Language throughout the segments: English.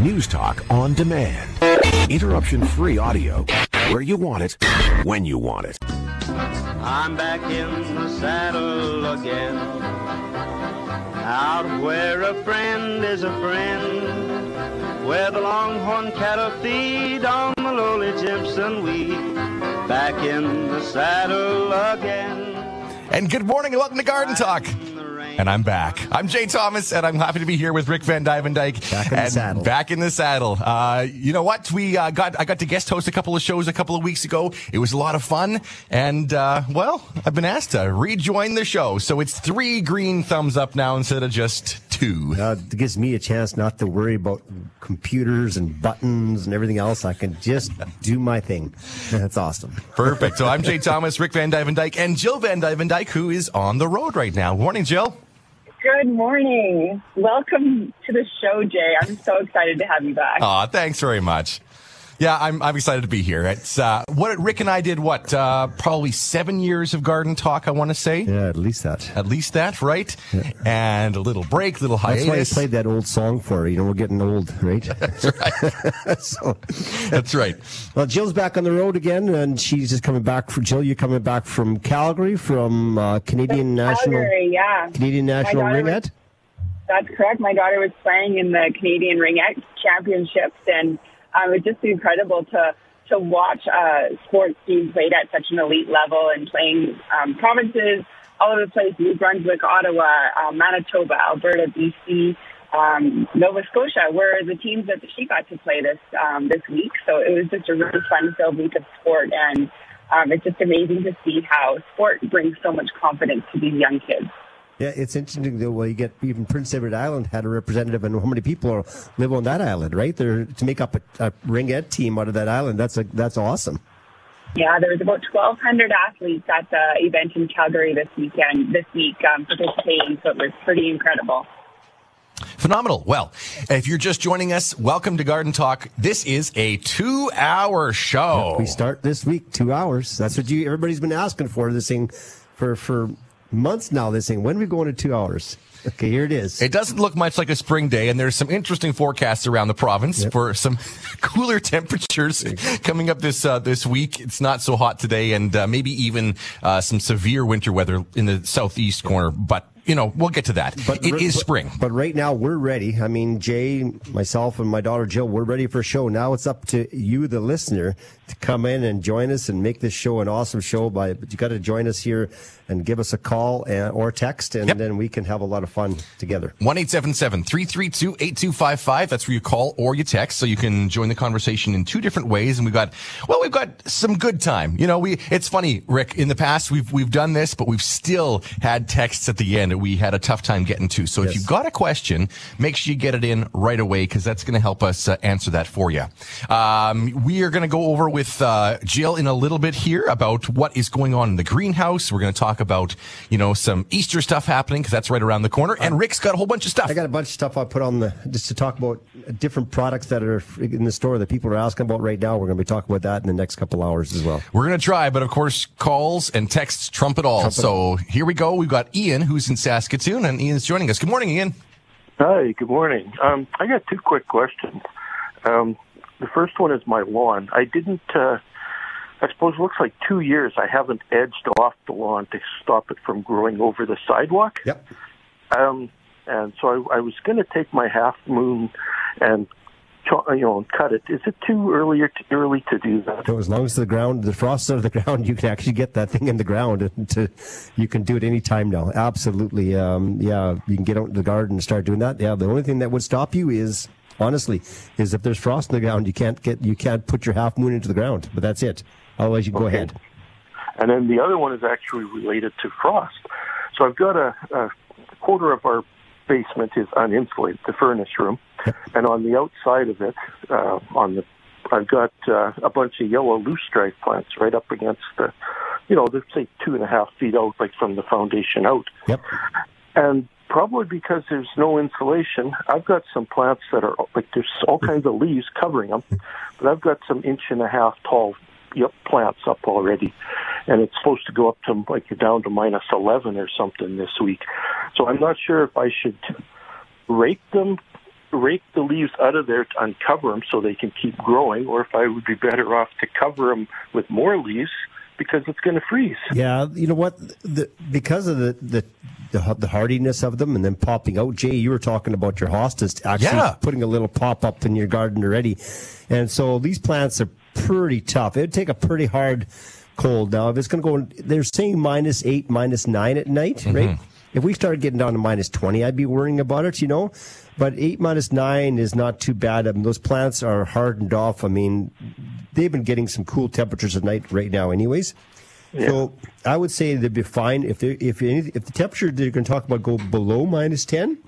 News Talk on demand. Interruption free audio where you want it, when you want it. I'm back in the saddle again. Out where a friend is a friend. Where the longhorn cattle feed on the lowly Jimson weed. Back in the saddle again. And good morning and welcome to Garden Talk. And I'm back. I'm Jay Thomas, and I'm happy to be here with Rick Van Duyvendyk. Back in the saddle. Back in the saddle. Uh, you know what? We uh, got I got to guest host a couple of shows a couple of weeks ago. It was a lot of fun, and uh, well, I've been asked to rejoin the show, so it's three green thumbs up now instead of just two. Uh, it gives me a chance not to worry about computers and buttons and everything else. I can just do my thing. That's awesome. Perfect. So I'm Jay Thomas, Rick Van Duyvendyk, and Jill Van Duyvendyk, who is on the road right now. Morning, Jill. Good morning. Welcome to the show, Jay. I'm so excited to have you back. Aw, thanks very much. Yeah, I'm, I'm excited to be here. It's uh, what Rick and I did. What uh, probably seven years of garden talk. I want to say. Yeah, at least that. At least that, right? Yeah. And a little break, little hiatus. That's why I played that old song for her. You know, we're getting old, right? That's right. so, That's right. Well, Jill's back on the road again, and she's just coming back. For Jill, you're coming back from Calgary, from uh, Canadian National. Calgary, yeah. Canadian National Ringette. That's correct. My daughter was playing in the Canadian Ringette Championships, and um, it's just incredible to to watch uh, sports being played at such an elite level and playing um, provinces all over the place: New Brunswick, Ottawa, uh, Manitoba, Alberta, BC, um, Nova Scotia, were the teams that she got to play this um, this week. So it was just a really fun-filled week of sport, and um, it's just amazing to see how sport brings so much confidence to these young kids. Yeah, it's interesting though. Well, you get even Prince Edward Island had a representative, and how many people live on that island, right? There to make up a, a ringette team out of that island. That's a, that's awesome. Yeah, there was about 1,200 athletes at the event in Calgary this weekend, this week um, participating. So it was pretty incredible. Phenomenal. Well, if you're just joining us, welcome to Garden Talk. This is a two-hour show. we start this week, two hours. That's what you everybody's been asking for. This thing for for months now. This thing. When are we going to two hours? Okay, here it is. It doesn't look much like a spring day, and there's some interesting forecasts around the province yep. for some cooler temperatures coming up this uh, this week. It's not so hot today, and uh, maybe even uh, some severe winter weather in the southeast corner. But you know, we'll get to that. But it is spring. But right now we're ready. I mean, Jay, myself, and my daughter Jill, we're ready for a show. Now it's up to you, the listener, to come in and join us and make this show an awesome show. By but you got to join us here and give us a call and, or text, and yep. then we can have a lot of fun together. One eight seven seven three three two eight two five five. That's where you call or you text, so you can join the conversation in two different ways. And we've got well, we've got some good time. You know, we it's funny, Rick. In the past, we've we've done this, but we've still had texts at the end that we had a tough time getting to. So yes. if you've got a question, make sure you get it in right away because that's going to help us uh, answer that for you. Um, we are going to go over with uh, Jill in a little bit here about what is going on in the greenhouse. We're going to talk about you know some Easter stuff happening because that's right around the corner. And Rick's got a whole bunch of stuff. I got a bunch of stuff I put on the just to talk about different products that are in the store that people are asking about right now. We're going to be talking about that in the next couple hours as well. We're going to try, but of course, calls and texts trump it all. Trump so here we go. We've got Ian who's in Saskatoon, and Ian's joining us. Good morning, Ian. Hi. Good morning. Um, I got two quick questions. Um, the first one is my lawn. I didn't. Uh, I suppose it looks like two years I haven't edged off the lawn to stop it from growing over the sidewalk. Yep. Um, and so I, I was going to take my half moon and you know cut it. Is it too early or too early to do that? So as long as the ground, the frost out of the ground, you can actually get that thing in the ground. And to, you can do it any time now. Absolutely. Um, yeah, you can get out in the garden and start doing that. Yeah, the only thing that would stop you is honestly is if there's frost in the ground, you can't get you can't put your half moon into the ground. But that's it. Otherwise, you okay. go ahead. And then the other one is actually related to frost. So I've got a, a quarter of our basement is uninsulated, the furnace room, and on the outside of it, uh, on the, I've got uh, a bunch of yellow loosestrife plants right up against the, you know, they're say two and a half feet out, like from the foundation out. Yep. And probably because there's no insulation, I've got some plants that are like there's all mm-hmm. kinds of leaves covering them, but I've got some inch and a half tall yep, plants up already, and it's supposed to go up to like down to minus 11 or something this week. So I'm not sure if I should rake them rake the leaves out of there to uncover them so they can keep growing, or if I would be better off to cover them with more leaves because it's going to freeze. Yeah, you know what? The, because of the, the the the hardiness of them and then popping oh, out. Jay, you were talking about your hostas actually Yeah. putting a little pop up in your garden already, and so these plants are pretty tough. It'd take a pretty hard cold. Now, if it's going to go, they're saying minus eight, minus nine at night, right? Mm-hmm. If we started getting down to minus 20, I'd be worrying about it, you know? But 8 minus 9 is not too bad. I mean, those plants are hardened off. I mean, they've been getting some cool temperatures at night right now, anyways. So I would say they'd be fine if they if any, if the temperature they're going to talk about go below minus 10,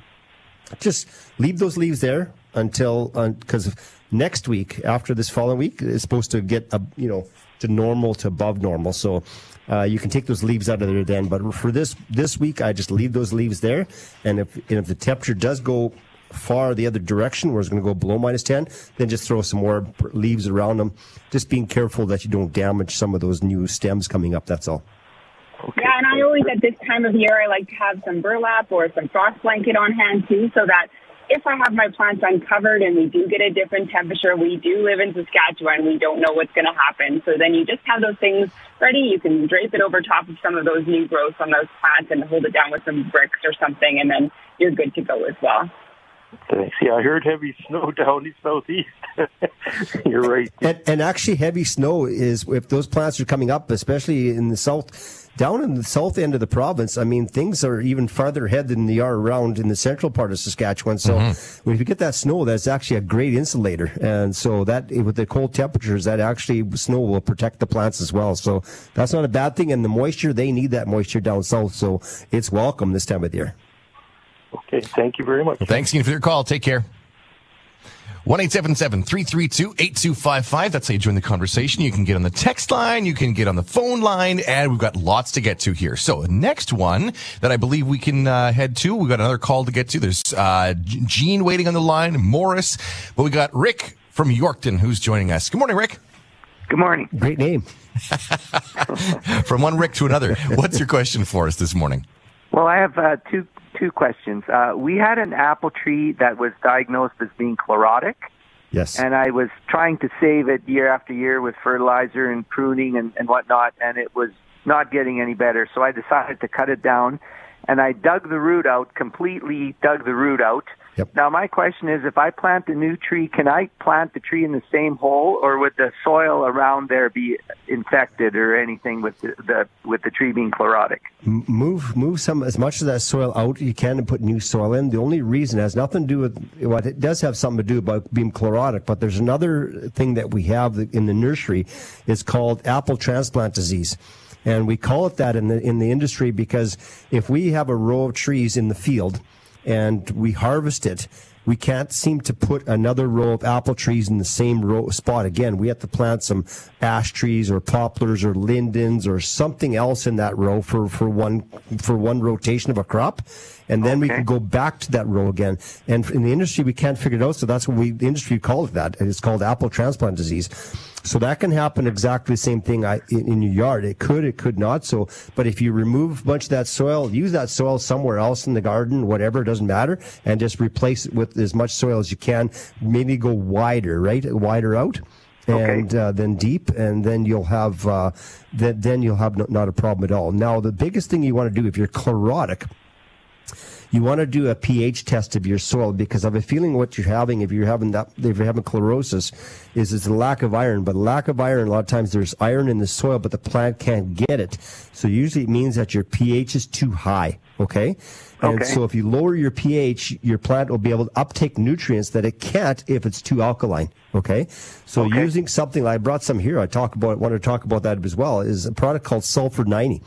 just leave those leaves there until because next week after this following week is supposed to get a you know to normal to above normal so uh, you can take those leaves out of there then but for this this week i just leave those leaves there and if and if the temperature does go far the other direction where it's going to go below minus 10 then just throw some more leaves around them just being careful that you don't damage some of those new stems coming up that's all Yeah, and I always at this time of year I like to have some burlap or some frost blanket on hand too, so that if I have my plants uncovered and we do get a different temperature, we do live in Saskatchewan, we don't know what's going to happen. So then you just have those things ready. You can drape it over top of some of those new growths on those plants and hold it down with some bricks or something, and then you're good to go as well. Thanks. Yeah, I heard heavy snow down the southeast. You're right. And, and actually, heavy snow is if those plants are coming up, especially in the south, down in the south end of the province. I mean, things are even farther ahead than they are around in the central part of Saskatchewan. So, mm-hmm. if you get that snow, that's actually a great insulator. And so that with the cold temperatures, that actually snow will protect the plants as well. So that's not a bad thing. And the moisture, they need that moisture down south. So it's welcome this time of the year. Okay, thank you very much. Thanks again for your call. Take care. 1 332 8255. That's how you join the conversation. You can get on the text line, you can get on the phone line, and we've got lots to get to here. So, the next one that I believe we can uh, head to, we've got another call to get to. There's uh, Gene waiting on the line, Morris, but we got Rick from Yorkton who's joining us. Good morning, Rick. Good morning. Great name. From one Rick to another. What's your question for us this morning? Well, I have uh, two two questions. Uh, we had an apple tree that was diagnosed as being chlorotic, Yes. and I was trying to save it year after year with fertilizer and pruning and, and whatnot, and it was not getting any better. So I decided to cut it down, and I dug the root out completely. Dug the root out. Yep. Now my question is, if I plant a new tree, can I plant the tree in the same hole, or would the soil around there be infected or anything with the, the with the tree being chlorotic? M- move move some as much of that soil out you can and put new soil in. The only reason has nothing to do with what it does have something to do about being chlorotic, but there's another thing that we have in the nursery. It's called apple transplant disease. And we call it that in the in the industry because if we have a row of trees in the field and we harvest it, we can't seem to put another row of apple trees in the same row spot again. We have to plant some ash trees or poplars or lindens or something else in that row for, for one for one rotation of a crop, and then we can go back to that row again. And in the industry, we can't figure it out, so that's what we the industry call it that. It's called apple transplant disease. So that can happen exactly the same thing in, in your yard. It could, it could not. So, but if you remove a bunch of that soil, use that soil somewhere else in the garden, whatever, it doesn't matter, and just replace it with as much soil as you can. Maybe go wider, right? Wider out. Okay. And uh, then deep, and then you'll have uh, then then you'll have no, not a problem at all. Now, the biggest thing you want to do if you're chlorotic, you want to do a pH test of your soil because I have a feeling what you're having if you're having that if you're having chlorosis is it's a lack of iron. But lack of iron, a lot of times there's iron in the soil, but the plant can't get it. So usually it means that your pH is too high. Okay. And Okay. so if you lower your pH, your plant will be able to uptake nutrients that it can't if it's too alkaline. Okay. So Okay. using something, I brought some here. I talk about, want to talk about that as well, is a product called Sulfur 90.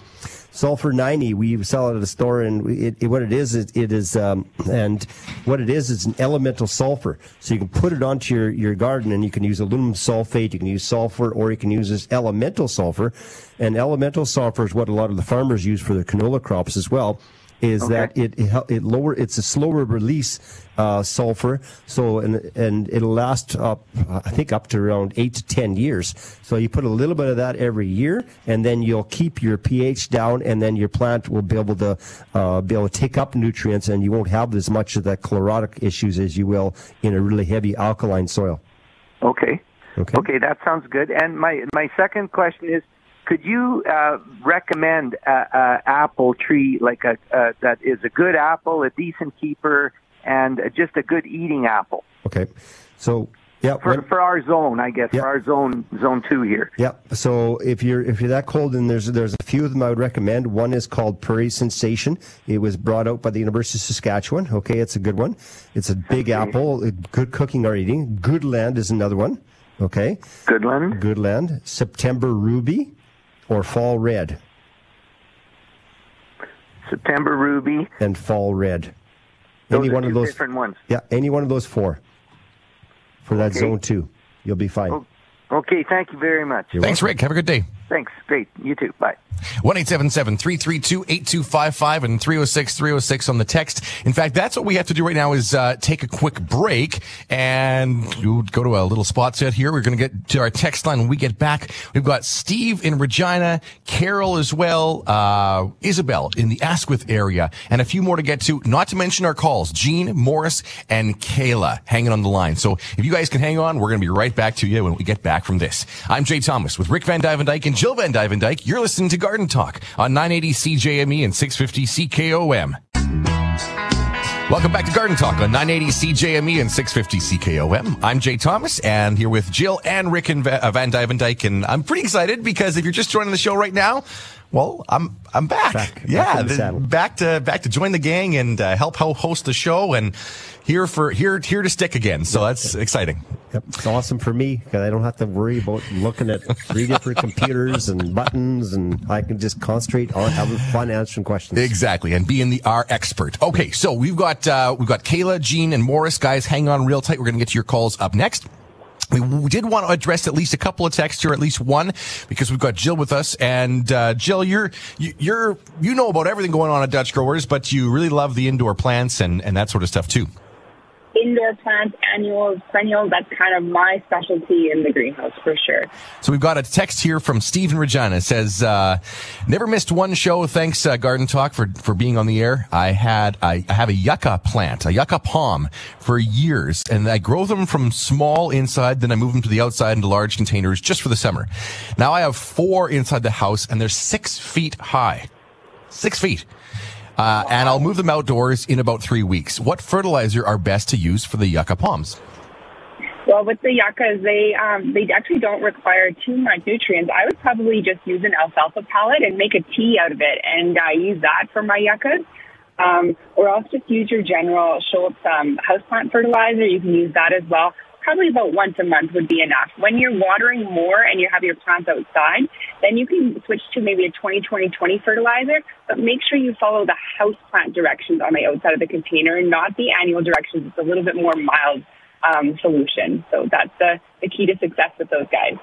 Sulfur 90, we sell it at a store, and it, it, what it is, it, it is, um, and what it is, is an elemental sulfur. So you can put it onto your, your garden, and you can use aluminum sulfate, you can use sulfur, or you can use this elemental sulfur. And elemental sulfur is what a lot of the farmers use for their canola crops as well. Is that it it, lower it's a slower release uh, sulfur, so and and it'll last up I think up to around eight to ten years. So you put a little bit of that every year, and then you'll keep your pH down, and then your plant will be able to uh, be able to take up nutrients, and you won't have as much of the chlorotic issues as you will in a really heavy alkaline soil. Okay. Okay. Okay, that sounds good. And my my second question is, could you uh, recommend a, a apple tree like a uh, that is a good apple, a decent keeper, and just a good eating apple Okay. So yeah. for for our zone? I guess Yeah. for our zone zone two here. Yeah. So if you're if you're that cold, then there's there's a few of them I would recommend. One is called Prairie Sensation. It was brought out by the University of Saskatchewan. Okay, it's a good one. It's a big apple, uh, good cooking or eating. Goodland is another one. Okay, Goodland. Good Land. September Ruby, or Fall Red September Ruby. and Fall Red. Those any are one of those. different ones. Yeah, any one of those four. For that Okay. zone two, you'll be fine. Okay, thank you very much. You're Thanks, welcome. Rick. Have a good day. Thanks. Great. You too. Bye. 1 332 8255 and 306 306 on the text. In fact, that's what we have to do right now is uh, take a quick break and go to a little spot set here. We're going to get to our text line when we get back. We've got Steve in Regina, Carol as well, uh, Isabel in the Asquith area, and a few more to get to, not to mention our calls, Gene, Morris, and Kayla hanging on the line. So if you guys can hang on, we're going to be right back to you when we get back from this. I'm Jay Thomas with Rick Van Duyvendyk and Jill Van Duyvendyk. You're listening to Garden Talk on 980 CJME and 650 CKOM. Welcome back to Garden Talk on 980 CJME and 650 CKOM. I'm Jay Thomas and here with Jill and Rick and Va- uh, Van Duyvendyk. And I'm pretty excited because if you're just joining the show right now, well, I'm I'm back. Back. yeah, Back the- back to back to join the gang and uh, help host the show and here for here here to stick again. So that's exciting. Yep. It's awesome for me because I don't have to worry about looking at three different computers and buttons, and I can just concentrate on having fun answering questions. Exactly, and being the our expert. Okay, so we've got uh, we've got Kayla, Gene, and Morris. Guys, hang on real tight. We're going to get to your calls up next. We did want to address at least a couple of texts here, at least one, because we've got Jill with us. And uh, Jill, you're you- you're you know about everything going on at Dutch Growers, but you really love the indoor plants and and that sort of stuff too. Indoor plants, annuals, perennials, that's kind of my specialty in the greenhouse for sure. So we've got a text here from Steve in Regina. It says, uh, never missed one show. Thanks, uh, Garden Talk for, for being on the air. I had, I, I have a yucca plant, a yucca palm for years and I grow them from small inside. Then I move them to the outside into large containers just for the summer. Now I have four inside the house and they're six feet high. Six feet. Uh, and I'll move them outdoors in about three weeks. What fertilizer are best to use for the yucca palms? Well, with the yuccas, they um, they actually don't require too much nutrients. I would probably just use an alfalfa pellet and make a tea out of it, and uh, use that for my yuccas. Um, or else just use your general Schultz um, houseplant fertilizer. You can use that as well. Probably about once a month would be enough. When you're watering more and you have your plants outside, then you can switch to maybe a 20-20-20 fertilizer, but make sure you follow the houseplant directions on the outside of the container, not the annual directions. It's a little bit more mild um, solution. So that's the, the key to success with those guys.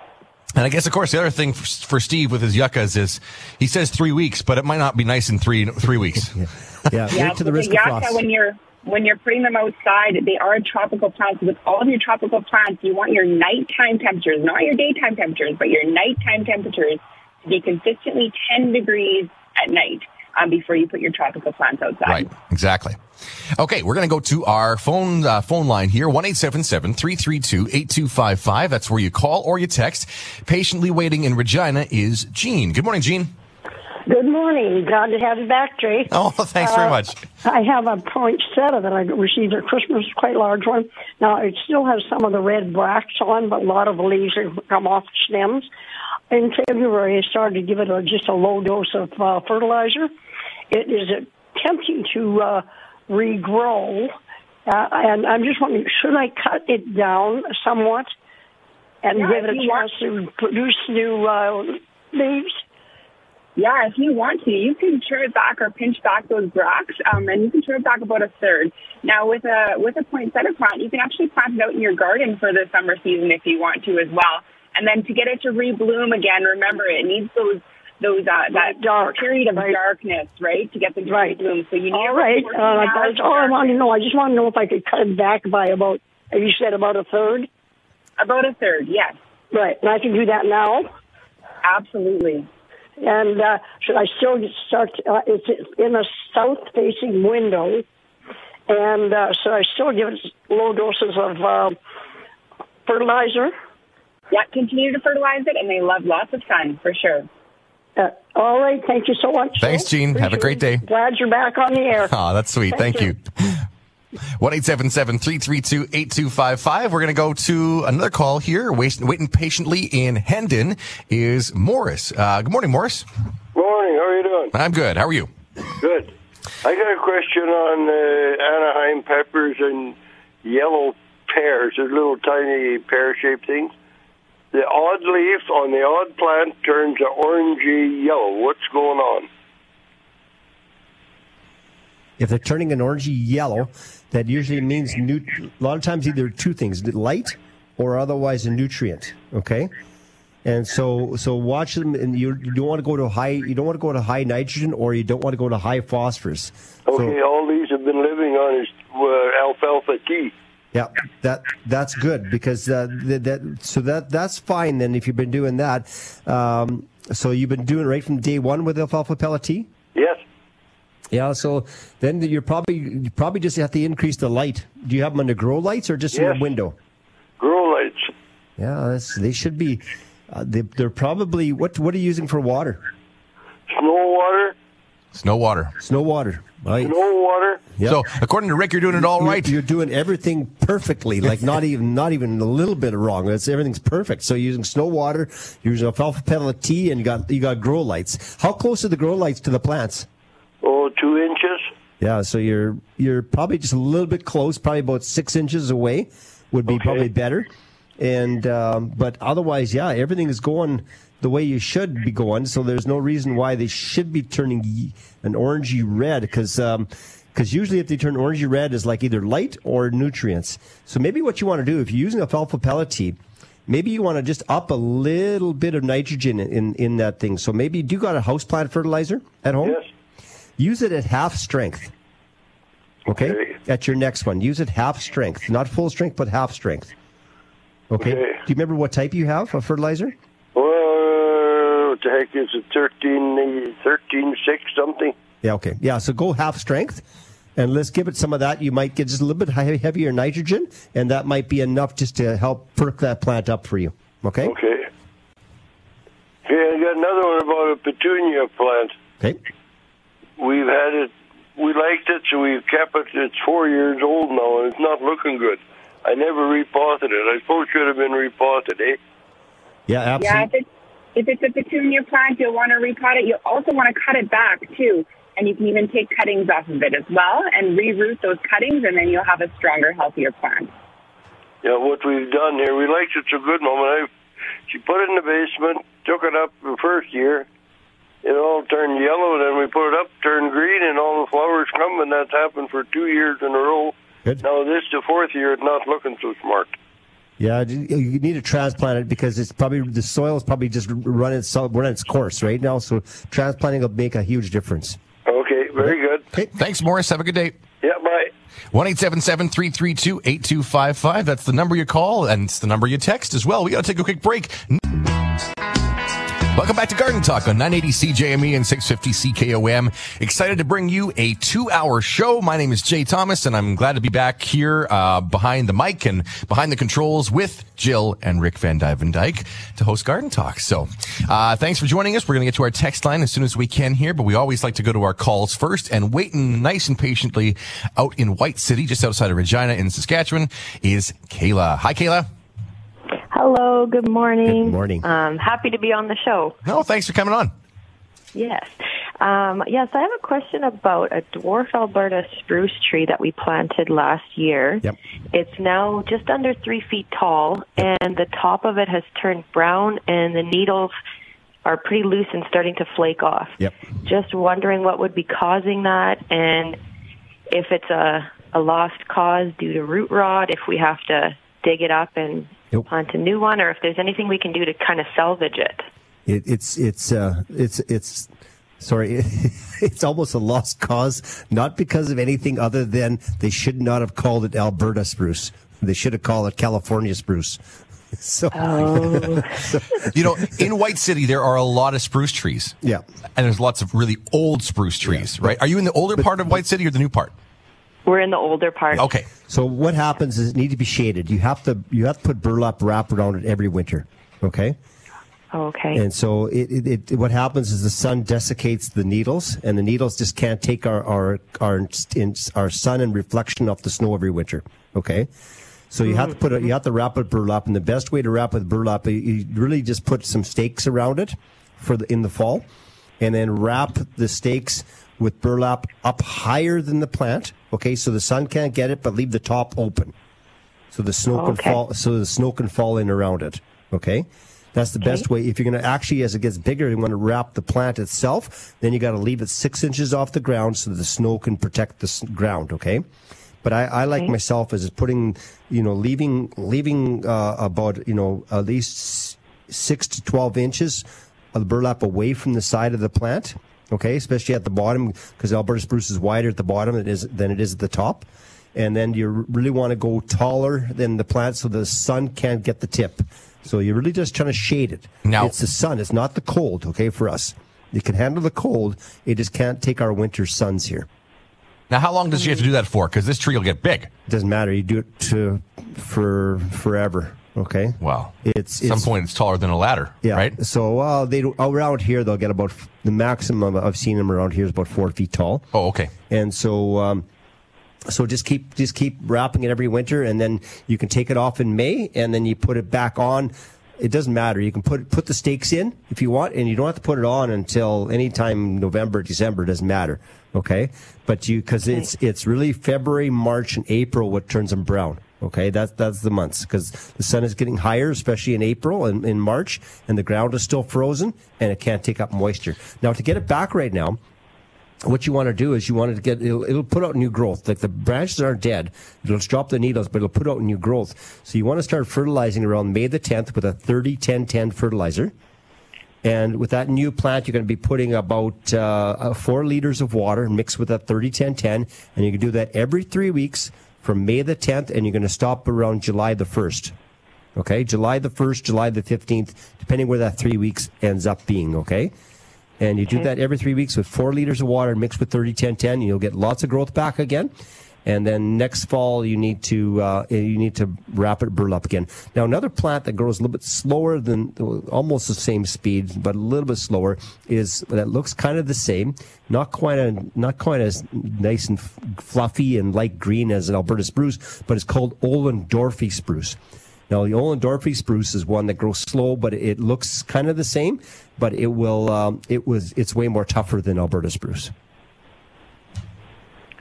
And I guess, of course, the other thing for, for Steve with his yuccas is he says three weeks, but it might not be nice in three three weeks. Yeah, Yeah, wait to the risk the of yucca, frost. when you're when you're putting them outside, they are tropical plants. With all of your tropical plants, you want your nighttime temperatures, not your daytime temperatures, but your nighttime temperatures to be consistently 10 degrees at night um, before you put your tropical plants outside. Right, exactly. Okay, we're going to go to our phone uh, phone line here, one eight seven seven three three two eight two five five. That's where you call or you text. Patiently waiting in Regina is Jean. Good morning, Jean. Good morning. Glad to have you back, Jay. Oh, thanks very Uh, much. I have a poinsettia that I received at Christmas, quite large one. Now, it still has some of the red bracts on, but a lot of the leaves have come off the stems. In February, I started to give it a, just a low dose of uh, fertilizer. It is attempting to uh, regrow, uh, and I'm just wondering, should I cut it down somewhat and Yeah, give it a you want- chance to produce new uh, leaves? Yeah, if you want to, you can trim it back or pinch back those bracts, um, and you can trim it back about a third. Now, with a with a poinsettia plant, you can actually plant it out in your garden for the summer season if you want to as well. And then to get it to rebloom again, remember it needs those those uh, that Dark. period of Right. darkness, right, to get the Right. bloom. So you need All right. Uh, that's all I want to know. I just want to know if I could cut it back by about, you said about a third? About a third, yes, Right. And I can do that now? absolutely. And uh, should I still get start? Uh, it's in a south-facing window, and uh, should I still give it low doses of uh, fertilizer? Yeah, continue to fertilize it, and they love lots of sun for sure. Uh, all right. Thank you so much. Thanks, Gene. Have a great day. Glad you're back on the air. Oh, that's sweet. Thank, Thank you. One eight seven seven three three two eight two five five. We're going to go to another call here. Waiting, waiting patiently in Hendon is Morris. Uh, good morning, Morris. Morning. How are you doing? I'm good. How are you? Good. I got a question on uh, Anaheim peppers and yellow pears. They're little tiny pear-shaped things. The odd leaf on the odd plant turns a orangey yellow. What's going on? If they're turning an orangey yellow, that usually means nu- a lot of times either two things: light or otherwise a nutrient. Okay, and so so watch them, and you, you don't want to go to high you don't want to go to high nitrogen or you don't want to go to high phosphorus. So- Okay, all these have been living on is uh, alfalfa tea. Yeah, that that's good because uh, that, that so that that's fine. Then if you've been doing that, um, so you've been doing it right from day one with alfalfa pellet tea. Yes. Yeah, so then you're probably you probably just have to increase the light. Do you have them under grow lights or just in Yes. the window? Grow lights. Yeah, that's, they should be. Uh, they, they're probably what what are you using for water? Snow water. Snow water. Snow water. Right. Snow water. Yep. So, according to Rick, you're doing it all You're- right. You're doing everything perfectly, like not even not even a little bit wrong. It's everything's perfect. So you're using snow water, you're using alfalfa pellet tea, and you got you got grow lights. How close are the grow lights to the plants? Oh, two inches. Yeah, so you're you're probably just a little bit close, probably about six inches away, would be Okay. probably better. And um, but otherwise, yeah, everything is going the way you should be going. So there's no reason why they should be turning an orangey red because. because usually, if they turn orangey red, is like either light or nutrients. So maybe what you want to do, if you're using a alfalfa pellet maybe you want to just up a little bit of nitrogen in, in, in that thing. So maybe do you got a houseplant fertilizer at home? Yes. Use it at half strength. Okay? Okay. At your next one. Use it half strength. Not full strength, but half strength. Okay? Okay. Do you remember what type you have of fertilizer? Well, what the heck is it? 13, 13 6 something? Yeah, okay. Yeah, so go half strength and let's give it some of that. You might get just a little bit heavier nitrogen, and that might be enough just to help perk that plant up for you. Okay? Okay. Okay, I got another one about a petunia plant. Okay. We've had it, we liked it, so we've kept it. It's four years old now, and it's not looking good. I never repotted it. I suppose it should have been repotted, eh? Yeah, Yeah, absolutely. if it's if it's a petunia plant, you'll want to repot it. You also want to cut it back too, and you can even take cuttings off of it as well and reroot those cuttings, and then you'll have a stronger, healthier plant. Yeah, what we've done here, we liked it so good, Mom. And I, she put it in the basement, took it up the first year. It all turned yellow, then we put it up, turned green, and all the flowers come, and that's happened for two years in a row. Good. Now this is the fourth year, it's not looking so smart. Yeah, you need to transplant it because it's probably the soil is probably just run its run its course right now. So transplanting will make a huge difference. Okay, very good. Thanks, Morris. Have a good day. Yeah, bye. One eight seven seven three three two eight two five five. That's the number you call, and it's the number you text as well. We got to take a quick break. Welcome back to Garden Talk on 980 CJME and 650 CKOM. Excited to bring you a two-hour show. My name is Jay Thomas, and I'm glad to be back here uh, behind the mic and behind the controls with Jill and Rick Van Duyvendyk to host Garden Talk. So, uh, thanks for joining us. We're going to get to our text line as soon as we can here, but we always like to go to our calls first. And waiting nice and patiently out in White City, just outside of Regina in Saskatchewan, is Kayla. Hi, Kayla. Hello, good morning. Good morning. Um, happy to be on the show. No, thanks for coming on. Yes. Um, yes, I have a question about a dwarf Alberta spruce tree that we planted last year. Yep. It's now just under three feet tall, and the top of it has turned brown, and the needles are pretty loose and starting to flake off. Yep. Just wondering what would be causing that, and if it's a, a lost cause due to root rot, if we have to dig it up and Yep. plant a new one, or if there's anything we can do to kind of salvage it. It, it's it's uh, it's it's sorry, it's almost a lost cause, not because of anything other than they should not have called it Alberta spruce. They should have called it California spruce. So, Oh. You know, in White City, there are a lot of spruce trees. Yeah. And there's lots of really old spruce trees, right? Are you in the older part of White City or the new part? We're in the older part. Okay. So what happens is it need to be shaded. You have to you have to put burlap wrap around it every winter. Okay. Okay. And so it, it, it what happens is the sun desiccates the needles, and the needles just can't take our our our, our sun and reflection off the snow every winter. Okay. So you have to put it, you have to wrap it burlap, and the best way to wrap with burlap, you- you really just put some stakes around it for the, in the fall, and then wrap the stakes with burlap up higher than the plant. Okay, so the sun can't get it, but leave the top open, so the snow can Okay. fall. So the snow can fall in around it. Okay, that's the best way. If you're going to actually, as it gets bigger, you want to wrap the plant itself. Then you got to leave it six inches off the ground so that the snow can protect the s- ground. Okay. But I, I like Okay. myself as putting, you know, leaving leaving uh, about you know at least six to twelve inches of burlap away from the side of the plant. Okay, especially at the bottom because Alberta spruce is wider at the bottom than it is than it is at the top. And then you really want to go taller than the plant so the sun can't get the tip. So you're really just trying to shade it. Now- it's the sun. It's not the cold. Okay, for us, it can handle the cold. It just can't take our winter suns here. Now, how long does she have to do that for? Because this tree will get big. doesn't matter. You do it to for forever. Okay. Wow. It's, At some it's point, it's taller than a ladder, yeah. right? So uh, they around here they'll get about the maximum I've seen them around here is about four feet tall. Oh, okay. And so um, so just keep just keep wrapping it every winter, and then you can take it off in May, and then you put it back on. It doesn't matter. You can put put the stakes in if you want, and you don't have to put it on until anytime November, December. It doesn't matter. Okay, but you because it's it's really February, March, and April what turns them brown. Okay, that's that's the months because the sun is getting higher, especially in April and in March, and the ground is still frozen and it can't take up moisture. Now to get it back right now, what you want to do is you want to get it'll, it'll put out new growth. Like the branches aren't dead, it'll drop the needles, but it'll put out new growth. So you want to start fertilizing around May the 10th with a 30 10 10 fertilizer. And with that new plant, you're going to be putting about uh, uh, four liters of water mixed with that 30 10 10. And you can do that every three weeks from May the 10th, and you're going to stop around July the 1st. Okay, July the 1st, July the 15th, depending where that three weeks ends up being. Okay. And you do that every three weeks with four liters of water mixed with 30 10 10. You'll get lots of growth back again. And then next fall, you need to uh, you need to wrap it burlap again. Now, another plant that grows a little bit slower than almost the same speed, but a little bit slower, is that looks kind of the same, not quite a, not quite as nice and fluffy and light green as an Alberta spruce, but it's called Ohlendorffii spruce. Now, the Ohlendorffii spruce is one that grows slow, but it looks kind of the same, but it will um, it was it's way more tougher than Alberta spruce.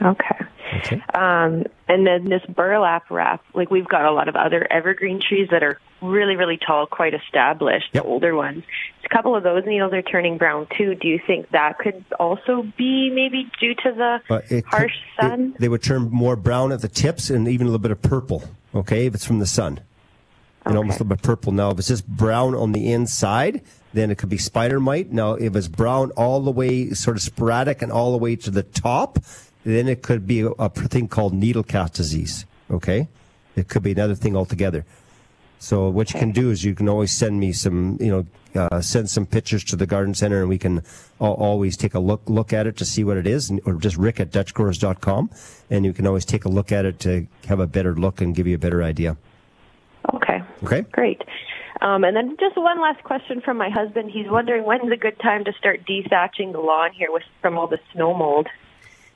Okay. Okay. Um, and then this burlap wrap, like we've got a lot of other evergreen trees that are really, really tall, quite established, Yep. the older ones. A couple of those needles are turning brown too. Do you think that could also be maybe due to the it could- harsh sun? it- they would turn more brown at the tips and even a little bit of purple. Okay, if it's from the sun, and almost a little bit purple. Now, if it's just brown on the inside, then it could be spider mite. Now, if it's brown all the way, sort of sporadic, and all the way to the top, then it could be a, thing called needle cast disease. Okay, it could be another thing altogether. So what you can do is you can always send me some, you know, uh, send some pictures to the garden center, and we can al- always take a look look at it to see what it is, and, or just rick at dutchgrowers.com, and you can always take a look at it to have a better look and give you a better idea. Okay. Okay. Great. Um, and then just one last question from my husband. He's wondering when's a good time to start dethatching the lawn here with from all the snow mold.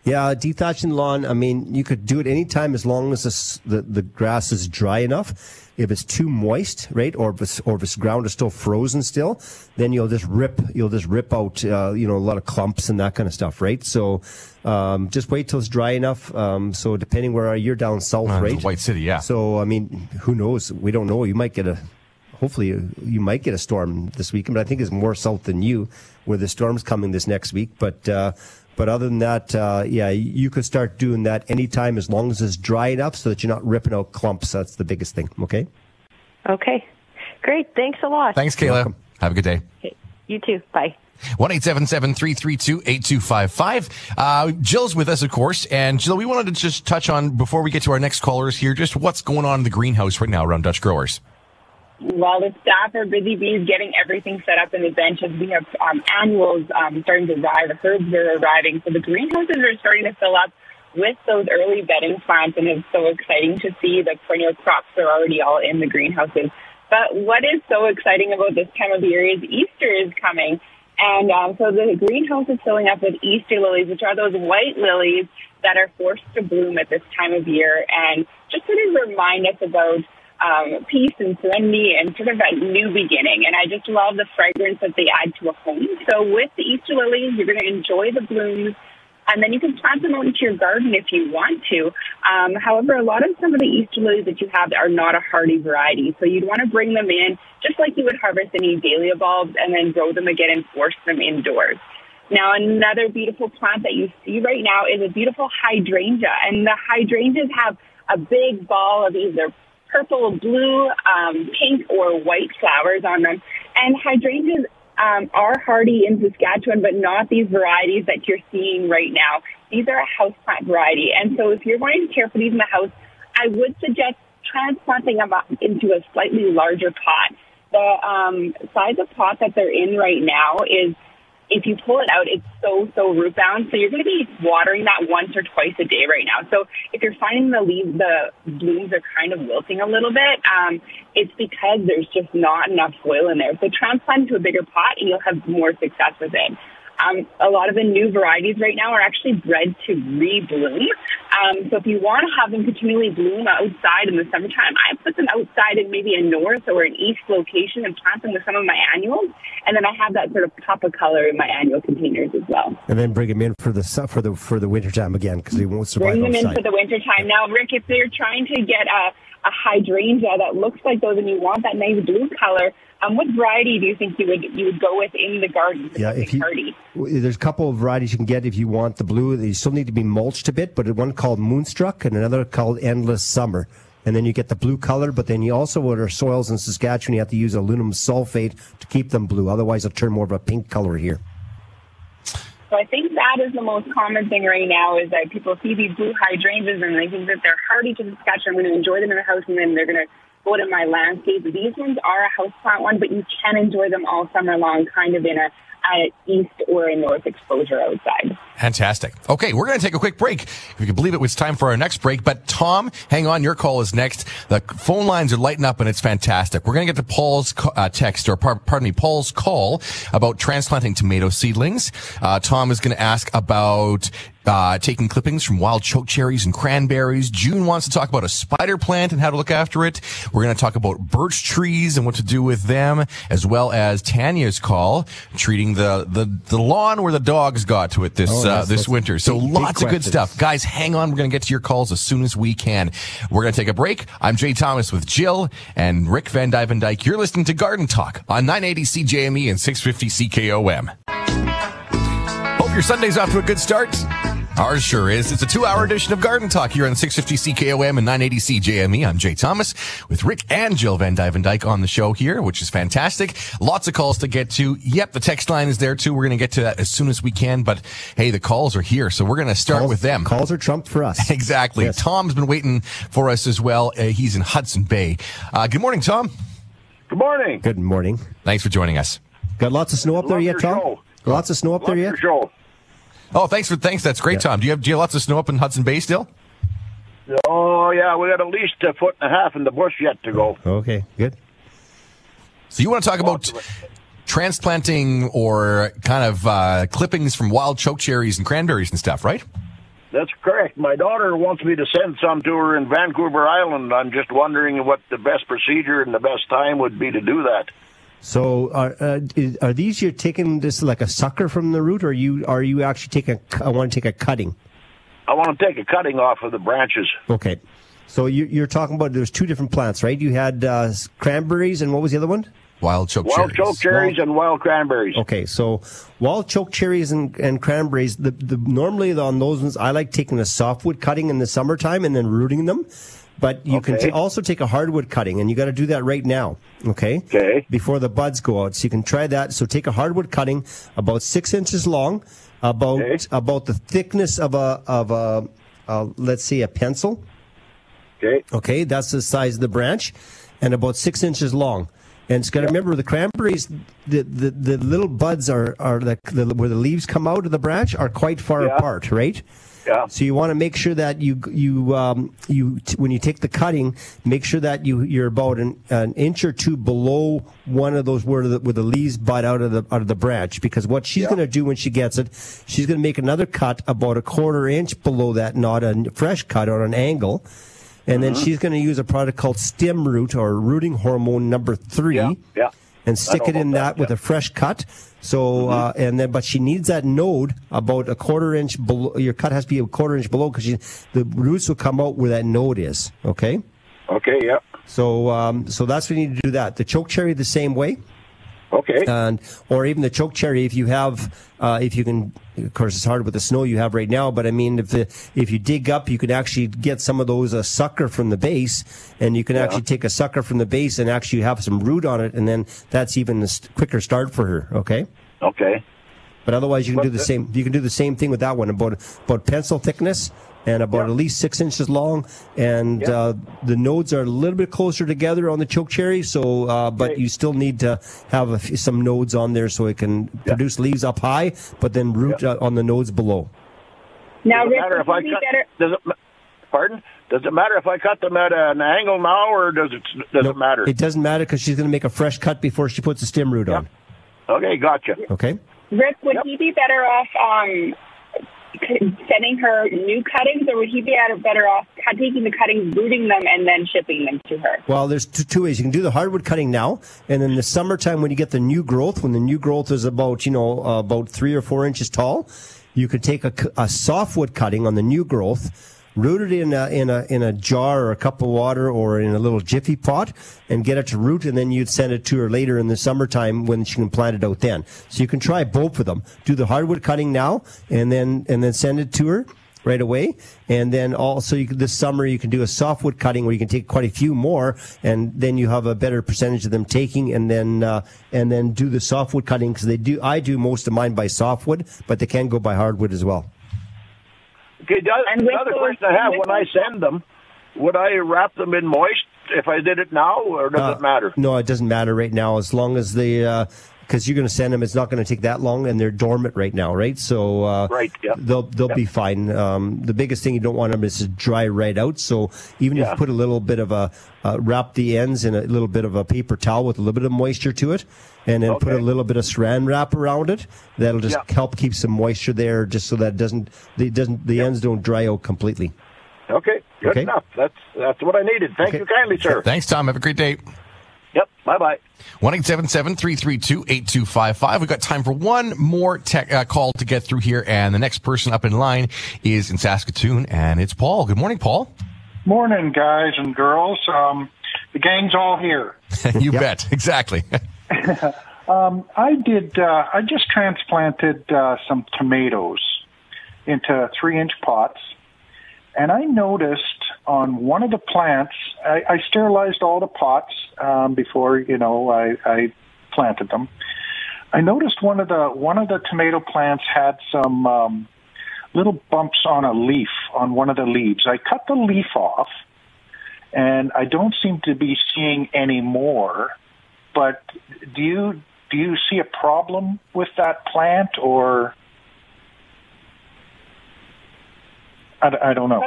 Yeah, dethatching the lawn. I mean, you could do it anytime as long as the, the the grass is dry enough. If it's too moist, right, or if it's, or if it's ground is still frozen still, then you'll just rip you'll just rip out uh, you know a lot of clumps and that kind of stuff, right? So um, just wait till it's dry enough. Um, so depending where you're down south, Uh, right? White City, yeah. So I mean, who knows? We don't know. You might get a. Hopefully, you, you might get a storm this weekend, but I think it's more south than you, where the storm's coming this next week. But uh, but other than that, uh, yeah, you could start doing that anytime as long as it's dry enough, so that you're not ripping out clumps. That's the biggest thing. Okay. Okay. Great. Thanks a lot. Thanks, Kayla. Have a good day. Okay. You too. Bye. One eight seven seven three three two eight two five five. Uh, Jill's with us, of course, and Jill, we wanted to just touch on before we get to our next callers here, just what's going on in the greenhouse right now around Dutch growers. While the staff are busy bees getting everything set up in the benches, we have um, annuals um, starting to arrive, the herbs are arriving, so the greenhouses are starting to fill up with those early bedding plants, and it's so exciting to see the perennial crops are already all in the greenhouses. But what is so exciting about this time of the year is Easter is coming. And um, so the greenhouse is filling up with Easter lilies, which are those white lilies that are forced to bloom at this time of year and just sort of remind us about um, peace and serenity and sort of a new beginning. And I just love the fragrance that they add to a home. So with the Easter lilies, you're going to enjoy the blooms and then you can plant them out into your garden if you want to. Um, however, a lot of some of the Easter lilies that you have are not a hardy variety, so you'd want to bring them in just like you would harvest any dahlia bulbs and then grow them again and force them indoors. Now, another beautiful plant that you see right now is a beautiful hydrangea, and the hydrangeas have a big ball of either purple, blue, um, pink, or white flowers on them. And hydrangeas um, are hardy in Saskatchewan, but not these varieties that you're seeing right now. These are a houseplant variety. And so if you're wanting to care for these in the house, I would suggest transplanting them up into a slightly larger pot. The um, size of pot that they're in right now is if you pull it out, it's so, so root bound. So you're going to be watering that once or twice a day right now. So if you're finding the leaves, the blooms are kind of wilting a little bit, um, it's because there's just not enough soil in there. So transplant to a bigger pot and you'll have more success with it. Um, a lot of the new varieties right now are actually bred to rebloom. Um, so if you want to have them continually bloom outside in the summertime, I put them outside in maybe a north or an east location and plant them with some of my annuals. And then I have that sort of pop of color in my annual containers as well. And then bring them in for the for the for the winter time again because they won't survive Bring them outside. in for the winter time. Now, Rick, if they're trying to get a, a hydrangea that looks like those and you want that nice blue color, um, what variety do you think you would you would go with in the garden? Yeah, if you, hardy? w- there's a couple of varieties you can get if you want the blue. They still need to be mulched a bit, but one called BloomStruck and another called Endless Summer. And then you get the blue color, but then you also, with our soils in Saskatchewan, you have to use aluminum sulfate to keep them blue. Otherwise, they'll turn more of a pink color here. So I think that is the most common thing right now is that people see these blue hydrangeas and they think that they're hardy to Saskatchewan. I'm going to enjoy them in the house and then they're going to go to my landscape. These ones are a houseplant one, but you can enjoy them all summer long, kind of in a, a east or a north exposure outside. Fantastic. Okay, we're going to take a quick break. If you can believe it, it's time for our next break. But Tom, hang on, your call is next. The phone lines are lighting up and it's fantastic. We're going to get to Paul's uh, text, or par- pardon me, Paul's call about transplanting tomato seedlings. Uh, Tom is going to ask about uh, taking clippings from wild choke cherries and cranberries. June wants to talk about a spider plant and how to look after it. We're going to talk about birch trees and what to do with them, as well as Tanya's call, treating the, the, the lawn where the dogs got to it this, Oh, uh, this winter. So big- big lots of good stuff. Guys, hang on. We're going to get to your calls as soon as we can. We're going to take a break. I'm Jay Thomas with Jill and Rick Van Duyvendyk. You're listening to Garden Talk on 980 CJME and 650 CKOM. Hope your Sunday's off to a good start. Ours sure is. It's a two-hour edition of Garden Talk here on 650 CKOM and 980 CJME. I'm Jay Thomas with Rick and Jill Van Duyvendyk on the show here, which is fantastic. Lots of calls to get to. Yep, the text line is there too. We're going to get to that as soon as we can. But hey, the calls are here, so we're going to start Calls- with them. Calls are trumped for us. Exactly. Yes. Tom's been waiting for us as well. Uh, he's in Hudson Bay. Uh, good morning, Tom. Good morning. Good morning. Thanks for joining us. Got lots of snow up there yet, Tom? show. Lots of snow up there yet? your show. Oh, thanks for thanks. That's great, Tom. Do you have do you have lots of snow up in Hudson Bay still? Oh yeah, we got at least a foot and a half in the bush yet to go. Okay, good. So you want to talk about transplanting or kind of uh, clippings from wild choke cherries and cranberries and stuff, right? That's correct. My daughter wants me to send some to her in Vancouver Island. I'm just wondering what the best procedure and the best time would be to do that. So are uh, is, are these you're taking this like a sucker from the root, or you are you actually taking? A, I want to take a cutting. I want to take a cutting off of the branches. Okay. So you, you're talking about there's two different plants, right? You had uh, cranberries, and what was the other one? Wild choke Wild cherries. choke cherries and wild cranberries. Okay, so wild choke cherries and, and cranberries. The, the normally on those ones, I like taking a softwood cutting in the summertime and then rooting them, But you can t- also take a hardwood cutting, and you got to do that right now. Okay. Okay. Before the buds go out, so you can try that. So take a hardwood cutting, about six inches long, about Okay. about the thickness of a of a uh, let's say a pencil. Okay. Okay, that's the size of the branch, and about six inches long. And it's got to remember the cranberries, the, the, the little buds are are the, the where the leaves come out of the branch are quite far Yeah. apart, right? Yeah. So you want to make sure that you you um, you t- when you take the cutting, make sure that you you're about an, an inch or two below one of those where the where the leaves bud out of the out of the branch. Because what she's going to do when she gets it, she's going to make another cut about a quarter inch below that, not a fresh cut on an angle. And then Mhm. she's going to use a product called Stim-Root or rooting hormone number three Yeah. Yeah. And stick it in about that with a fresh cut. So uh, and then, but she needs that node about a quarter inch below. Your cut has to be a quarter inch below because the roots will come out where that node is. Okay. Okay. Yeah. So um, so that's when you need to do that. The choke cherry the same way. Okay. And or even the choke cherry if you have uh, if you can. Of course, it's hard with the snow you have right now. But I mean, if the, if you dig up, you can actually get some of those uh, sucker from the base, and you can actually take a sucker from the base and actually have some root on it, and then that's even a quicker start for her. Okay. Okay. But otherwise, you can do the the- same. You can do the same thing with that one about about pencil thickness and about at least six inches long. And uh, the nodes are a little bit closer together on the choke cherry. So, uh, but you still need to have a f- some nodes on there so it can produce leaves up high, but then root uh, on the nodes below. Now, does it Rick, matter if would I be cut? better? Does it? Pardon? Does it matter if I cut them at an angle now, or does it? Does it matter? It doesn't matter because she's going to make a fresh cut before she puts the Stim-Root on. Okay, gotcha. Okay. Rick, would he be better off um, c- sending her new cuttings, or would he be better off taking the cuttings, rooting them, and then shipping them to her? Well, there's two, two ways. You can do the hardwood cutting now, and in the summertime when you get the new growth, when the new growth is about you know uh, about three or four inches tall, you could take a softwood cutting on the new growth. Root it in a in a in a jar or a cup of water or in a little jiffy pot and get it to root, and then you'd send it to her later in the summertime when she can plant it out. Then, so you can try both of them. Do the hardwood cutting now, and then and then send it to her right away. And then also you this summer you can do a softwood cutting where you can take quite a few more, and then you have a better percentage of them taking. And then uh, and then do the softwood cutting because they do. I do most of mine by softwood, but they can go by hardwood as well. Okay. The other, the other question I have: When I send them, would I wrap them in moist if I did it now, or does Uh, it matter? No, it doesn't matter right now as long as they. Because you're going to send them, it's not going to take that long, and they're dormant right now, right? So uh, Right, yeah. they'll they'll be fine. Um, the biggest thing you don't want them is to dry right out. So even if you put a little bit of a uh, wrap the ends in a little bit of a paper towel with a little bit of moisture to it, and then put a little bit of Saran wrap around it, that'll just Yeah. help keep some moisture there, just so that it doesn't the doesn't the ends don't dry out completely. Okay, good Okay. enough. That's that's what I needed. Thank you kindly, sir. Thanks, Tom. Have a great day. Yep. Bye bye. 1 332 8255. We've got time for one more tech, uh, call to get through here. And the next person up in line is in Saskatoon, and it's Paul. Good morning, Paul. Morning, guys and girls. Um, the gang's all here. you bet. Exactly. Um, I did. Uh, I just transplanted uh, some tomatoes into three-inch pots, and I noticed on one of the plants. I, I sterilized all the pots um, before you know I, I planted them. I noticed one of the one of the tomato plants had some um, little bumps on a leaf on one of the leaves. I cut the leaf off, and I don't seem to be seeing any more. But do you do you see a problem with that plant, or I, I don't know.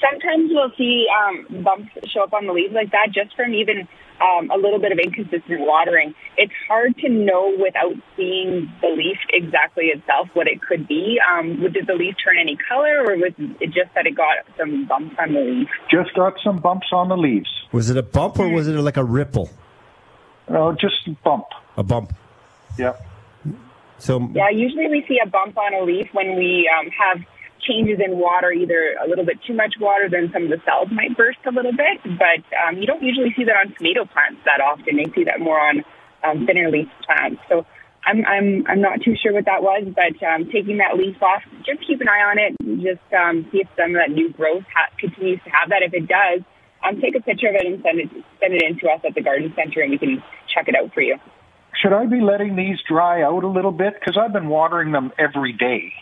Sometimes we'll see um, bumps show up on the leaves like that just from even um, a little bit of inconsistent watering. It's hard to know without seeing the leaf exactly itself what it could be. Um, did the leaf turn any color, or was it just that it got some bumps on the leaf? Just got some bumps on the leaves. Was it a bump or was it like a ripple? No, just bump. A bump. Yeah. So Yeah, usually we see a bump on a leaf when we um, have changes in water, either a little bit too much water, then some of the cells might burst a little bit. But um, you don't usually see that on tomato plants that often. You see that more on um, thinner leaf plants. So I'm I'm I'm not too sure what that was, but um, taking that leaf off, just keep an eye on it. Just um, see if some of that new growth ha- continues to have that. If it does, um, take a picture of it and send it send it in to us at the garden center, and we can check it out for you. Should I be letting these dry out a little bit? Because I've been watering them every day.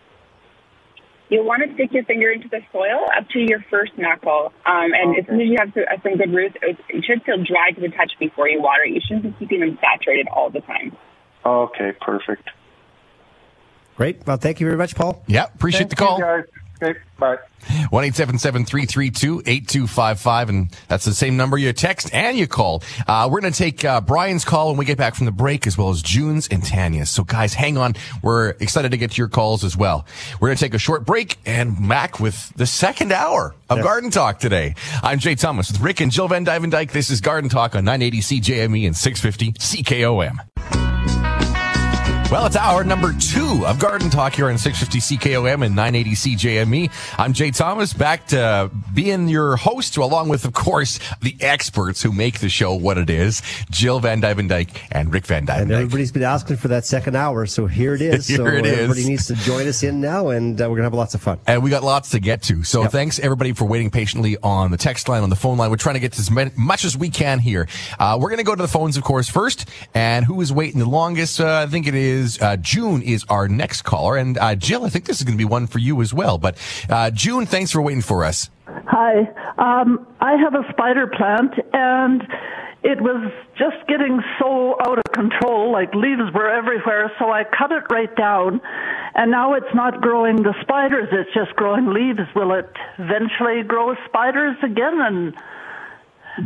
You'll want to stick your finger into the soil up to your first knuckle. Um, and as soon as you have to, uh, some good roots, it, it should feel dry to the touch before you water. You shouldn't be keeping them saturated all the time. Okay, perfect. Great. Well, thank you very much, Paul. Yeah, appreciate Thank the call. Okay, bye. 1 8255 and that's the same number you text and you call. Uh, we're going to take uh, Brian's call when we get back from the break, as well as June's and Tanya's. So, guys, hang on. We're excited to get to your calls as well. We're going to take a short break and back with the second hour of Garden Talk today. I'm Jay Thomas with Rick and Jill Van Duyvendyk. This is Garden Talk on 980 CJME and 650 CKOM. Well, it's hour number two of Garden Talk here on 650 CKOM and 980 CJME. I'm Jay Thomas, back to being your host, along with, of course, the experts who make the show what it is, Jill Van Duyvendyk and Rick Van And everybody's been asking for that second hour, so here it is. so Here it is. everybody needs to join us in now, and uh, we're gonna have lots of fun. And we got lots to get to. So thanks everybody for waiting patiently on the text line, on the phone line. We're trying to get to as much as we can here. Uh, we're going to go to the phones, of course, first. And who is waiting the longest? Uh, I think it is uh, June is our next caller. And uh, Jill, I think this is going to be one for you as well. But uh, June, thanks for waiting for us. Hi. Um, I have a spider plant and it was just getting so out of control, like leaves were everywhere, so I cut it right down and now it's not growing the spiders, it's just growing leaves. Will it eventually grow spiders again and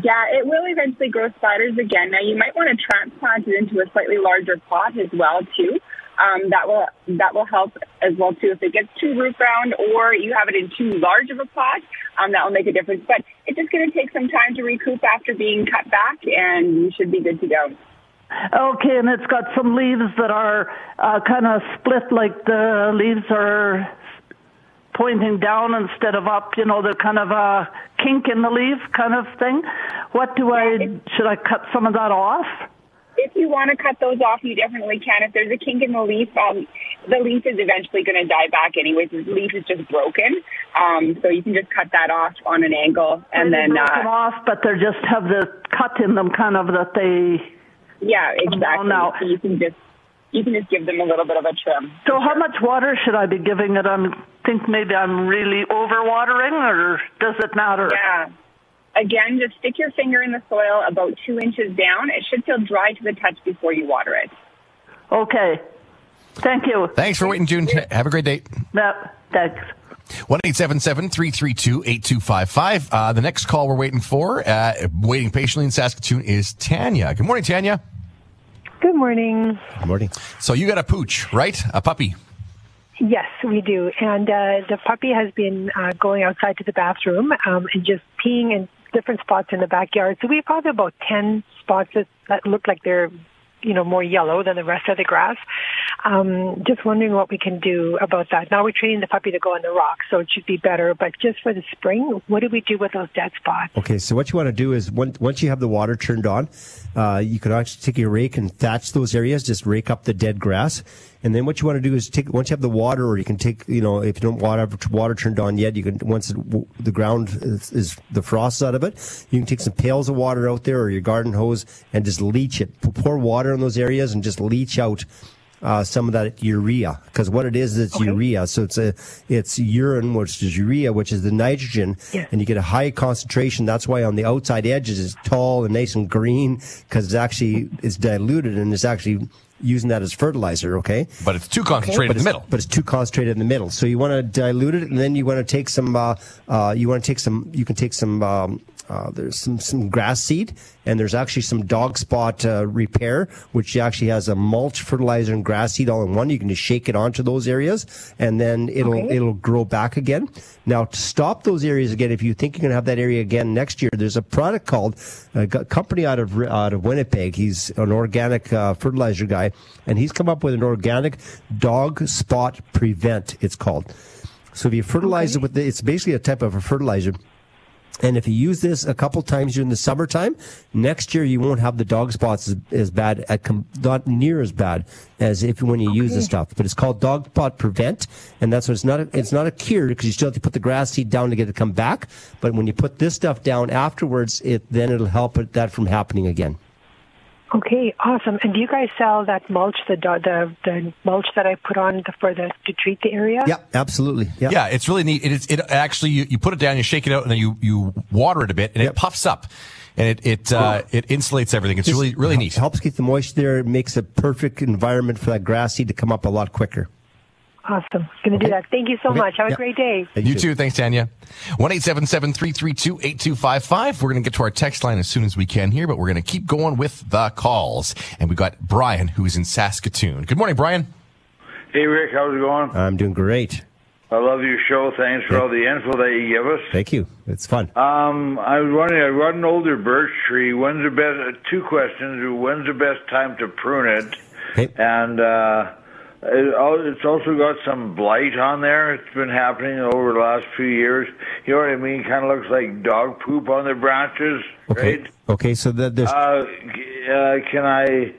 Yeah, it will eventually grow spiders again. Now you might want to transplant it into a slightly larger pot as well too. Um, that will that will help as well too. If it gets too root bound or you have it in too large of a pot, um, that will make a difference. But it's just going to take some time to recoup after being cut back, and you should be good to go. Okay, and it's got some leaves that are uh, kind of split, like the leaves are pointing down instead of up. You know, the kind of a kink in the leaf kind of thing. What do I? Should I cut some of that off? If you want to cut those off, you definitely can. If there's a kink in the leaf, um, the leaf is eventually going to die back anyways. The leaf is just broken, um, so you can just cut that off on an angle, and then uh, off, but they just have the cut in them, kind of that they. yeah, exactly. So you can just you can just give them a little bit of a trim. So how much water should I be giving it? I think maybe I'm really overwatering, or does it matter? Yeah. Again, just stick your finger in the soil about two inches down. It should feel dry to the touch before you water it. Okay. Thank you. Thanks for waiting, June. Have a great day. Yep. Thanks. 1 332 8255. Uh, the next call we're waiting for, uh, waiting patiently in Saskatoon, is Tanya. Good morning, Tanya. Good morning. Good morning. So you got a pooch, right? A puppy. Yes, we do. And uh, the puppy has been uh, going outside to the bathroom um, and just peeing in different spots in the backyard. So we've got about 10 spots that, that look like they're, you know, more yellow than the rest of the grass. Um, just wondering what we can do about that. Now we're training the puppy to go on the rocks, so it should be better. But just for the spring, what do we do with those dead spots? Okay, so what you want to do is once once you have the water turned on, uh, you can actually take your rake and thatch those areas. Just rake up the dead grass, and then what you want to do is take once you have the water, or you can take you know if you don't water water turned on yet, you can once it, the ground is, is the frost is out of it, you can take some pails of water out there or your garden hose and just leach it. Pour water in those areas and just leach out uh, some of that urea. Because what it is it's urea. So it's a it's urine which is urea which is the nitrogen and you get a high concentration. That's why on the outside edges it's tall and nice and green because it's actually it's diluted and it's actually using that as fertilizer okay But it's too concentrated But in the middle. but it's too concentrated in the middle so you want to dilute it and then you want to take some uh, uh, you want to take some you can take some um, uh, there's some, some grass seed and there's actually some dog spot uh, repair which actually has a mulch fertilizer and grass seed all in one. You can just shake it onto those areas and then it'll Okay. it'll grow back again. Now to stop those areas again if you think you're going to have that area again next year there's a product called a company out of out of Winnipeg. He's an organic uh, fertilizer guy and he's come up with an organic dog spot prevent it's called. So if you fertilize it with the, it's basically a type of a fertilizer And if you use this a couple times during the summertime, next year you won't have the dog spots as, as bad, at com- not near as bad as if when you use this stuff. But it's called Dog Spot Prevent, and that's what it's not. A, it's not a cure because you still have to put the grass seed down to get it to come back. But when you put this stuff down afterwards, it then it'll help it, that from happening again. Okay, awesome. And do you guys sell that mulch, the the the mulch that I put on the, for the to treat the area? Yeah, absolutely. Yeah, Yeah, it's really neat. It is. It actually you, you put it down, you shake it out, and then you you water it a bit, and it puffs up, and it it uh, it insulates everything. It's Just really really hel- neat. Helps keep the moisture there. It makes a perfect environment for that grass seed to come up a lot quicker. Awesome. Going to do that. Thank you so Okay. much. Have Yeah. a great day. You too. Thanks, Tanya. One eight seven seven three three two eight two five five. We're going to get to our text line as soon as we can here, but we're going to keep going with the calls. And we've got Brian, who's in Saskatoon. Good morning, Brian. Hey, Rick, how's it going? I'm doing great. I love your show. Thanks for all the info that you give us. Thank you. It's fun. Um, I was wondering, I got an older birch tree. When's the best? Two questions. When's the best time to prune it? And uh, it, al- it's also got some blight on there. It's been happening over the last few years. You know what I mean? Kind of looks like dog poop on the branches, Okay. right? Okay. So that there's Uh, uh, can I,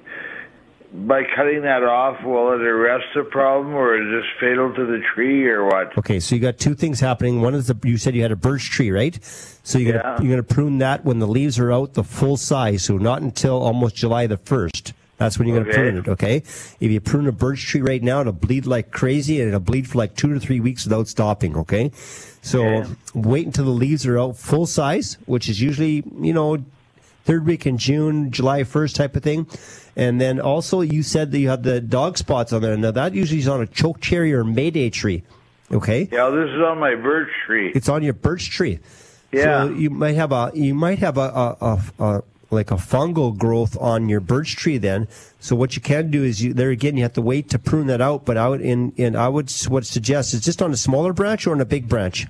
by cutting that off, will it arrest the problem, or is this fatal to the tree, or what? Okay, so you got two things happening. One is the you said you had a birch tree, right? So you're gonna you're gonna prune that when the leaves are out the full size. So not until almost July the first. That's when you're gonna Okay. prune it. Okay. If you prune a birch tree right now, it'll bleed like crazy, and it'll bleed for like two to three weeks without stopping. Okay. So wait until the leaves are out full size, which is usually you know third week in June, July 1st type of thing. And then also you said that you had the dog spots on there. Now that usually is on a choke cherry or mayday tree. Okay. Yeah, this is on my birch tree. It's on your birch tree. Yeah. So you might have a you might have a, a, a, a like a fungal growth on your birch tree then. So what you can do is you there again you have to wait to prune that out. But I would in, in I would would suggest is just on a smaller branch or on a big branch.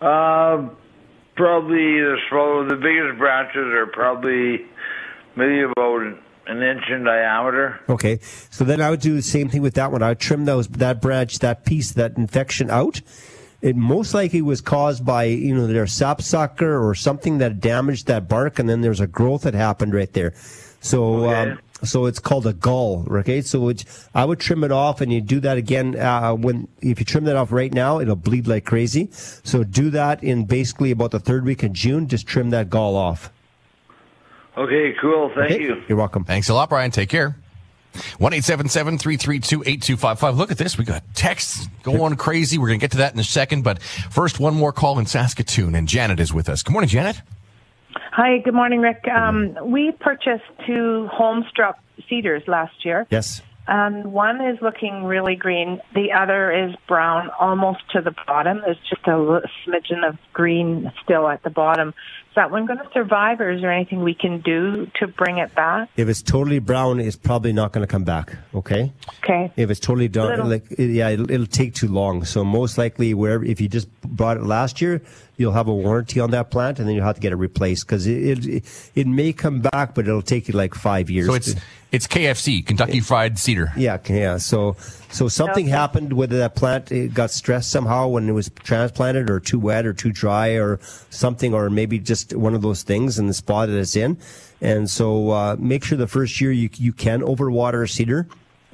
Uh, probably the small, the biggest branches are probably maybe about an inch in diameter. Okay. So then I would do the same thing with that one. I would trim those that branch, that piece, that infection out. It most likely was caused by, you know, their sapsucker or something that damaged that bark, and then there's a growth that happened right there. So, um, so it's called a gall. Okay. So it's, I would trim it off, and you do that again uh, when if you trim that off right now, it'll bleed like crazy. So do that in basically about the third week of June. Just trim that gall off. Okay, cool. Thank Okay. you. You're welcome. Thanks a lot, Brian. Take care. One eight seven seven three three two eight two five five. Look at this. We got texts going crazy. We're going to get to that in a second. But first, one more call in Saskatoon, and Janet is with us. Good morning, Janet. Hi, good morning, Rick. Um, we purchased two Holmstrup cedars last year. Yes. And one is looking really green. The other is brown, almost to the bottom. There's just a little smidgen of green still at the bottom. That one going to survive, or is there anything we can do to bring it back? If it's totally brown, it's probably not going to come back. Okay. Okay. If it's totally done, like yeah, it'll, it'll take too long. So most likely, wherever if you just bought it last year, you'll have a warranty on that plant, and then you'll have to get it replaced because it, it it may come back, but it'll take you like five years. So it's it's KFC, Kentucky Fried Cedar. Yeah, yeah. So, so something happened whether that plant it got stressed somehow when it was transplanted, or too wet, or too dry, or something, or maybe just one of those things in the spot that it's in. And so, uh, make sure the first year you you can overwater a cedar.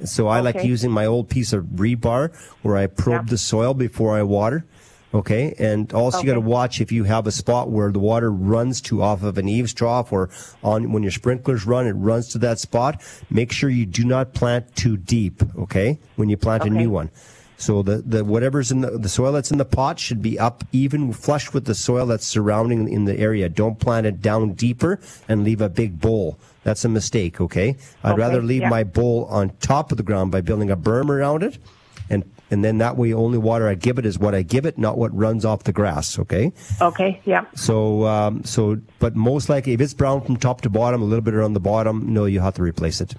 So I like using my old piece of rebar where I probe the soil before I water. Okay, and also you got to watch if you have a spot where the water runs to off of an eaves trough or on when your sprinklers run, it runs to that spot. Make sure you do not plant too deep. Okay, when you plant a new one. So the, the whatever's in the, the soil that's in the pot should be up even flush with the soil that's surrounding in the area. Don't plant it down deeper and leave a big bowl. That's a mistake, okay? I'd Okay, rather leave yeah. my bowl on top of the ground by building a berm around it and and then that way only water I give it is what I give it, not what runs off the grass, okay? Okay, yeah. So um so but most likely if it's brown from top to bottom, a little bit around the bottom, no, you have to replace it.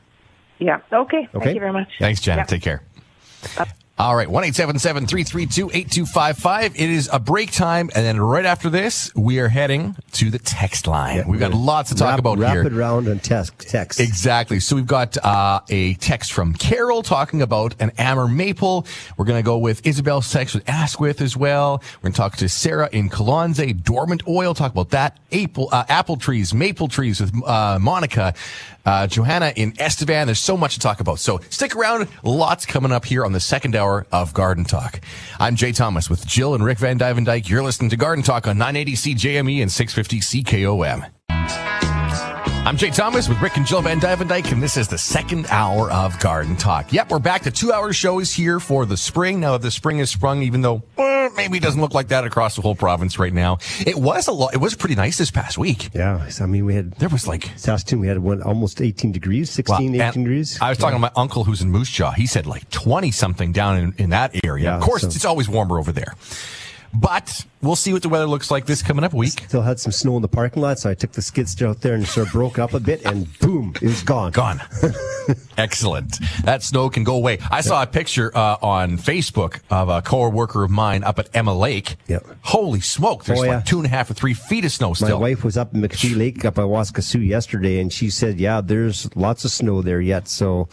Yeah. Okay. Okay. Thank you very much. Thanks, Janet. Yeah. Take care. All right, 1 332 8255. It is a break time. And then right after this, we are heading to the text line. we've got lots to talk about here. Rapid round on text. text. Exactly. So we've got uh, a text from Carol talking about an Amur Maple. We're going to go with Isabel's text with Asquith as well. We're going to talk to Sarah in Colonsay, Dormant Oil, talk about that. Apple, uh, apple trees, maple trees with uh, Monica. Uh, Johanna in Estevan. There's so much to talk about. So stick around. Lots coming up here on the second hour of Garden Talk. I'm Jay Thomas with Jill and Rick Van Duyvendyk. You're listening to Garden Talk on 980 CJME and 650 CKOM. I'm Jay Thomas with Rick and Jill Van Duyvendyk, and this is the second hour of Garden Talk. Yep, we're back to two hour shows here for the spring. Now, that the spring has sprung, even though eh, maybe it doesn't look like that across the whole province right now. It was a lot. It was pretty nice this past week. Yeah, I mean, we had there was like Saskatoon. We had one almost 18 degrees, 16, Well, 18 degrees. I was talking to my uncle who's in Moose Jaw. He said like 20 something down in, in that area. Yeah, of course, so- it's always warmer over there. But we'll see what the weather looks like this coming up week. Still had some snow in the parking lot, so I took the skid steer out there and sort of broke up a bit, and boom, it was gone. Gone. Excellent. That snow can go away. I saw a picture uh, on Facebook of a co-worker of mine up at Emma Lake. Yep. Holy smoke! There's Oh, yeah. like two and a half or three feet of snow still. My wife was up in McPhee Lake up at Waskesiu yesterday, and she said, "Yeah, there's lots of snow there yet." So,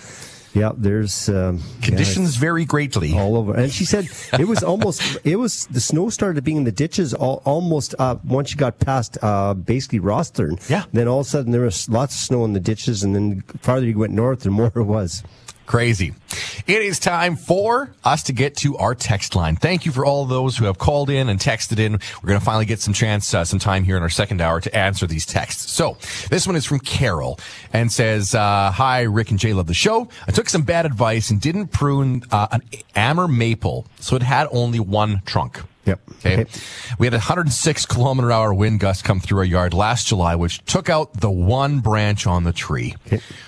yeah, there's um, yeah, Conditions vary greatly all over. And she said it was almost it was the snow started being in the ditches all, almost uh, once you got past uh, basically Rosthern. Yeah. Then all of a sudden there was lots of snow in the ditches, and then farther you went north, the more it was. Crazy. It is time for us to get to our text line. Thank you for all those who have called in and texted in. We're going to finally get some chance, uh, some time here in our second hour to answer these texts. So this one is from Carol and says, uh, hi, Rick and Jay love the show. I took some bad advice and didn't prune, uh, an Amur maple. So it had only one trunk. Yep. Okay. We had a 106 kilometer hour wind gust come through our yard last July, which took out the one branch on the tree.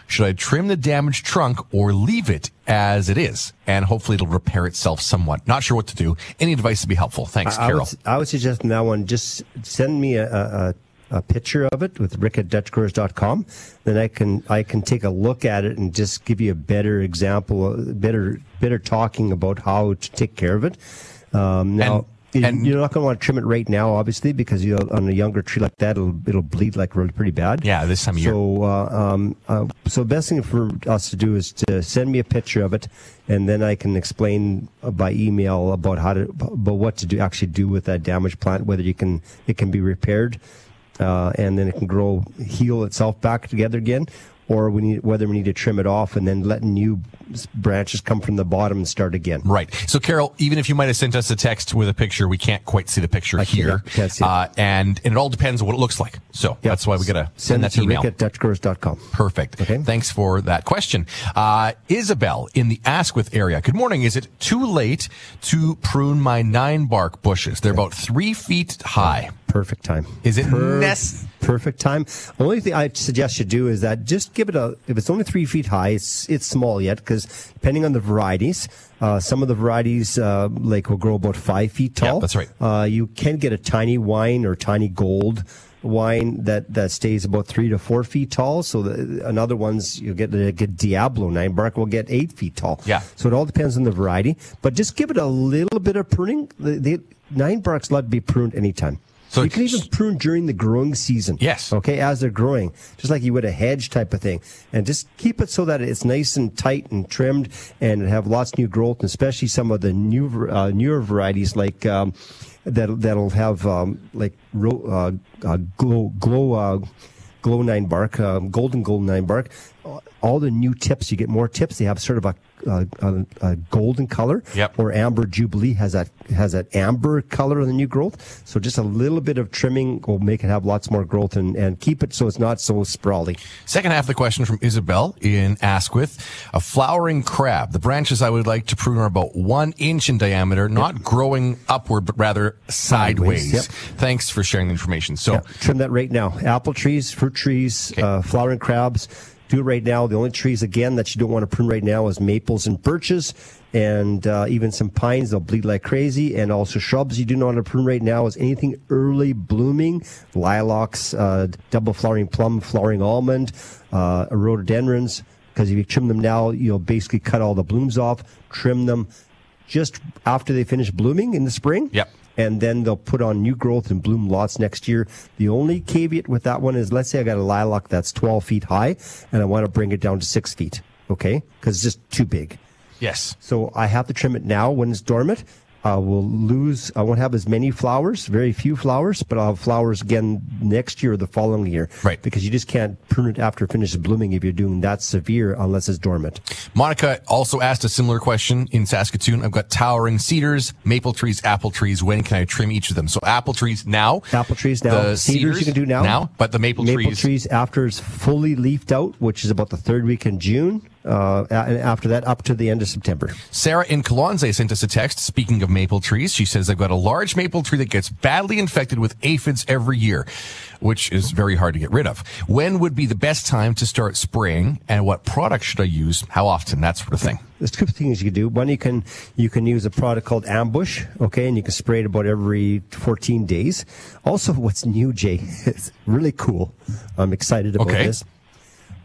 Should I trim the damaged trunk or leave it as it is? And hopefully it'll repair itself somewhat. Not sure what to do. Any advice would be helpful. Thanks, I, I Carol. would, I would suggest in that one, just send me a, a, a picture of it with rick at dutchgrowers.com. Then I can, I can take a look at it and just give you a better example, better, better talking about how to take care of it. Um, now, you- you're not going to want to trim it right now, obviously, because you know, on a younger tree like that, it'll, it'll bleed like really pretty bad. Yeah, this time of year. So, uh, um, uh, so best thing for us to do is to send me a picture of it, and then I can explain uh, by email about how to, about what to do, actually do with that damaged plant, whether you can, it can be repaired, uh, and then it can grow, heal itself back together again, or we need, whether we need to trim it off and then let new s- branches come from the bottom and start again. Right. So, Carol, even if you might have sent us a text with a picture, we can't quite see the picture here. can't- can't see it. Uh, and, and it all depends on what it looks like. So that's why we got to Send send it that to email. rick at dutchgrowers.com. Perfect. Okay. Thanks for that question. Uh, Isabel in the Asquith area. Good morning. Is it too late to prune my nine bark bushes? They're about three feet high. Perfect time. Is it Per- nec- perfect time? Only thing I suggest you do is that just give it a. If it's only three feet high, it's it's small yet because depending on the varieties, uh, some of the varieties uh, like will grow about five feet tall. Yeah, that's right. Uh, you can get a tiny wine or tiny gold wine that, that stays about three to four feet tall. So the, another ones you'll get a Diablo nine bark will get eight feet tall. Yeah. So it all depends on the variety, but just give it a little bit of pruning. The, the nine barks to be pruned anytime. So you can even prune during the growing season. Yes. Okay, as they're growing, just like you would a hedge type of thing, and just keep it so that it's nice and tight and trimmed, and have lots of new growth, and especially some of the new uh, newer varieties like. Um, that that'll have um, like ro- uh, uh, glow glow uh, glow nine bark, um, golden golden nine bark. All the new tips, you get more tips. They have sort of a, a, a, a golden color. Yep. Or amber jubilee has that has that amber color in the new growth. So just a little bit of trimming will make it have lots more growth and, and keep it so it's not so sprawly. Second half of the question from Isabel in Asquith. A flowering crab. The branches I would like to prune are about one inch in diameter, not growing upward, but rather sideways. Sideways, yep. Thanks for sharing the information. So, Trim that right now. Apple trees, fruit trees, uh, flowering crabs. Do it right now. The only trees again that you don't want to prune right now is maples and birches, and uh, even some pines. They'll bleed like crazy, and also shrubs you do not want to prune right now is anything early blooming, lilacs, uh, double flowering plum, flowering almond, uh, rhododendrons. Because if you trim them now, you'll basically cut all the blooms off. Trim them just after they finish blooming in the spring. Yep. And then they'll put on new growth and bloom lots next year. The only caveat with that one is, let's say I got a lilac that's 12 feet high, and I want to bring it down to six feet. Okay, because it's just too big. Yes. So I have to trim it now when it's dormant. I will lose. I won't have as many flowers, very few flowers, but I'll have flowers again next year or the following year. Right. Because you just can't prune it after it finishes blooming if you're doing that severe unless it's dormant. Monica also asked a similar question in Saskatoon. I've got towering cedars, maple trees, apple trees. When can I trim each of them? So apple trees now. Apple trees now. The Cedars you can do now. Now, but the maple, Maple trees. trees after it's fully leafed out, which is about the third week in June, uh, and after that up to the end of September. Sarah in Colonsay sent us a text. Speaking of maple trees, she says, I've got a large maple tree that gets badly infected with aphids every year, which is very hard to get rid of. When would be the best time to start spraying and what product should I use? How often? That sort of thing. There's two things you can do. One, you can you can use a product called Ambush, okay, and you can spray it about every 14 days. Also, what's new, Jay? It's really cool. I'm excited about Okay. this.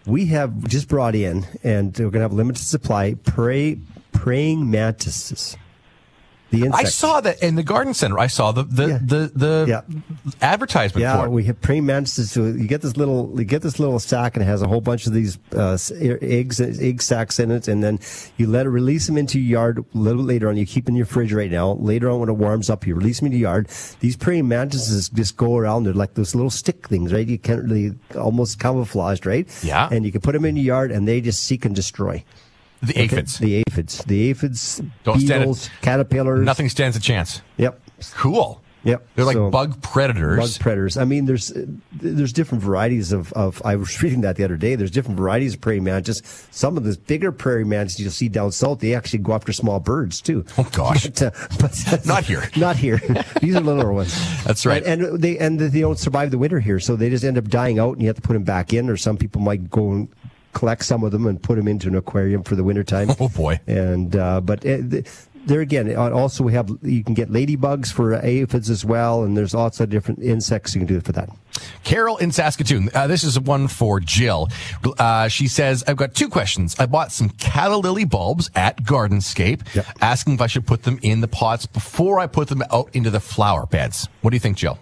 We have just brought in, and we're going to have limited supply. Prey praying mantises. The I saw that in the garden center. I saw the the the, the advertisement Yeah, for it. we have praying mantises. So you get this little, you get this little sack, and it has a whole bunch of these uh, eggs, egg sacks in it, and then you let it release them into your yard a little bit later on. You keep in your fridge right now. Later on, when it warms up, you release them into your yard. These praying mantises just go around. They're like those little stick things, right? You can't really almost camouflaged, right? Yeah. And you can put them in your yard, and they just seek and destroy. The Okay? aphids. The aphids. The aphids. Don't stand it. beetles, caterpillars. Nothing stands a chance. Yep. Cool. Yep. They're like So- bug predators. Bug predators. I mean, there's there's different varieties of, of. I was reading that the other day. There's different varieties of praying mantis. Some of the bigger praying mantis you'll see down south, they actually go after small birds too. Oh gosh. but, uh, but Not here. Not here. These are littler ones. That's right. And, and they and they don't survive the winter here, so they just end up dying out, and you have to put them back in. Or some people might go and collect some of them and put them into an aquarium for the wintertime. Oh boy. And uh, but uh, there again, uh, also we have you can get ladybugs for aphids as well, and there's lots of different insects you can do for that. Carol in Saskatoon. Uh, this is one for Jill. Uh, she says, I've got two questions. I bought some calla lily bulbs at Gardenscape, asking if I should put them in the pots before I put them out into the flower beds. What do you think, Jill?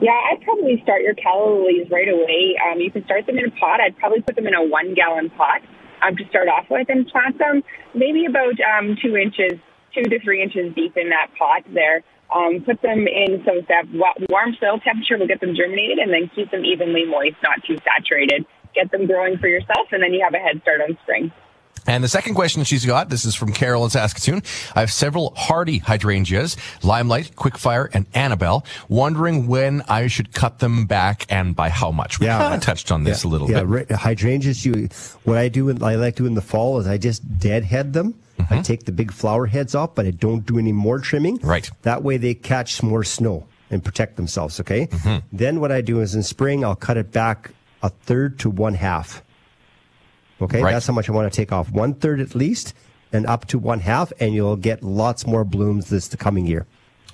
Yeah, I'd probably start your calla lilies right away. Um, you can start them in a pot. I'd probably put them in a one gallon pot um, to start off with and plant them maybe about um, two inches, two to three inches deep in that pot there. Um, put them in some that warm soil temperature will get them germinated and then keep them evenly moist, not too saturated. Get them growing for yourself and then you have a head start on spring. And the second question she's got, this is from Carol in Saskatoon. I have several hardy hydrangeas, Limelight, Quickfire, and Annabelle, wondering when I should cut them back and by how much. We kind of touched on this a little yeah, bit. right, hydrangeas. You, what I do, in, I like to do in the fall is I just deadhead them. Mm-hmm. I take the big flower heads off, but I don't do any more trimming. Right. That way they catch more snow and protect themselves. Okay. Mm-hmm. Then what I do is in spring I'll cut it back a third to one half. Okay, Right. that's how much I want to take off. One third at least, and up to one half, and you'll get lots more blooms this coming year.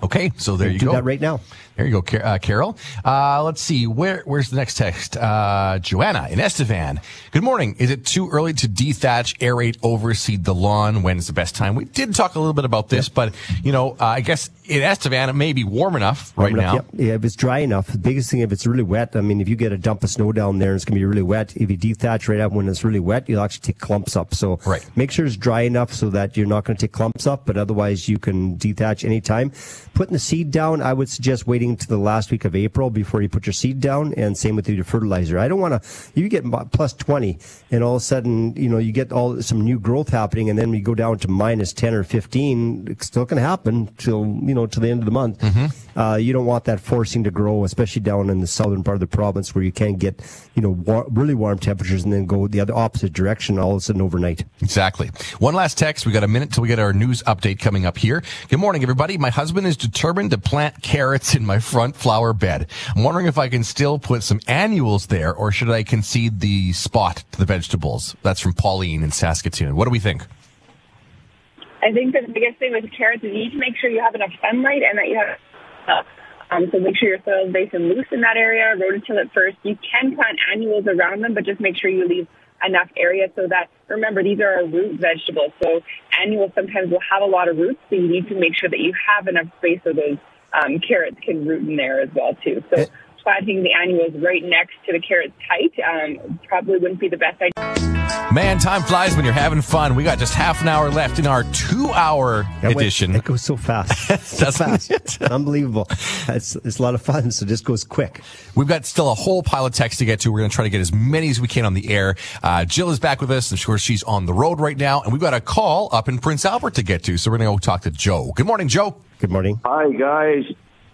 Okay, so there you do go. that right now. There you go, Car- uh, Carol. Uh, let's see. Where, where's the next text? Uh, Joanna in Estevan. Good morning. Is it too early to dethatch, aerate, overseed the lawn? When's the best time? We did talk a little bit about this, but you know, uh, I guess in Estevan it may be warm enough right Warm now. Yep. Yeah, if it's dry enough. The biggest thing, if it's really wet, I mean, if you get a dump of snow down there, it's going to be really wet. If you dethatch right up when it's really wet, you'll actually take clumps up. So Right. make sure it's dry enough so that you're not going to take clumps up, but otherwise you can dethatch anytime. Putting the seed down, I would suggest waiting to the last week of April before you put your seed down, and same with your fertilizer. I don't want to, you get plus 20, and all of a sudden, you know, you get all some new growth happening, and then we go down to minus 10 or 15. It's still going to happen till, you know, till the end of the month. Uh, you don't want that forcing to grow, especially down in the southern part of the province where you can't get, you know, war- really warm temperatures and then go the other opposite direction all of a sudden overnight. Exactly. One last text. We got a minute till we get our news update coming up here. Good morning, everybody. My husband is determined to plant carrots in my front flower bed. I'm wondering if I can still put some annuals there or should I concede the spot to the vegetables? That's from Pauline in Saskatoon. What do we think? I think the biggest thing with carrots is you need to make sure you have enough sunlight and that you have. Um, so make sure your soil is nice and loose in that area. Rototill it first. You can plant annuals around them, but just make sure you leave enough area so that remember these are root vegetables. So annuals sometimes will have a lot of roots, so you need to make sure that you have enough space so those um, carrots can root in there as well too. So planting the annuals right next to the carrots tight um, probably wouldn't be the best idea. Man, time flies when you're having fun. We got just half an hour left in our two-hour Yeah, wait, edition. It goes so fast. so fast. Unbelievable. It's, it's a lot of fun, so it just goes quick. We've got still a whole pile of text to get to. We're going to try to get as many as we can on the air. Uh, Jill is back with us. Of course, she's on the road right now, and we've got a call up in Prince Albert to get to. So we're going to go talk to Joe. Good morning, Joe. Good morning. Hi, guys.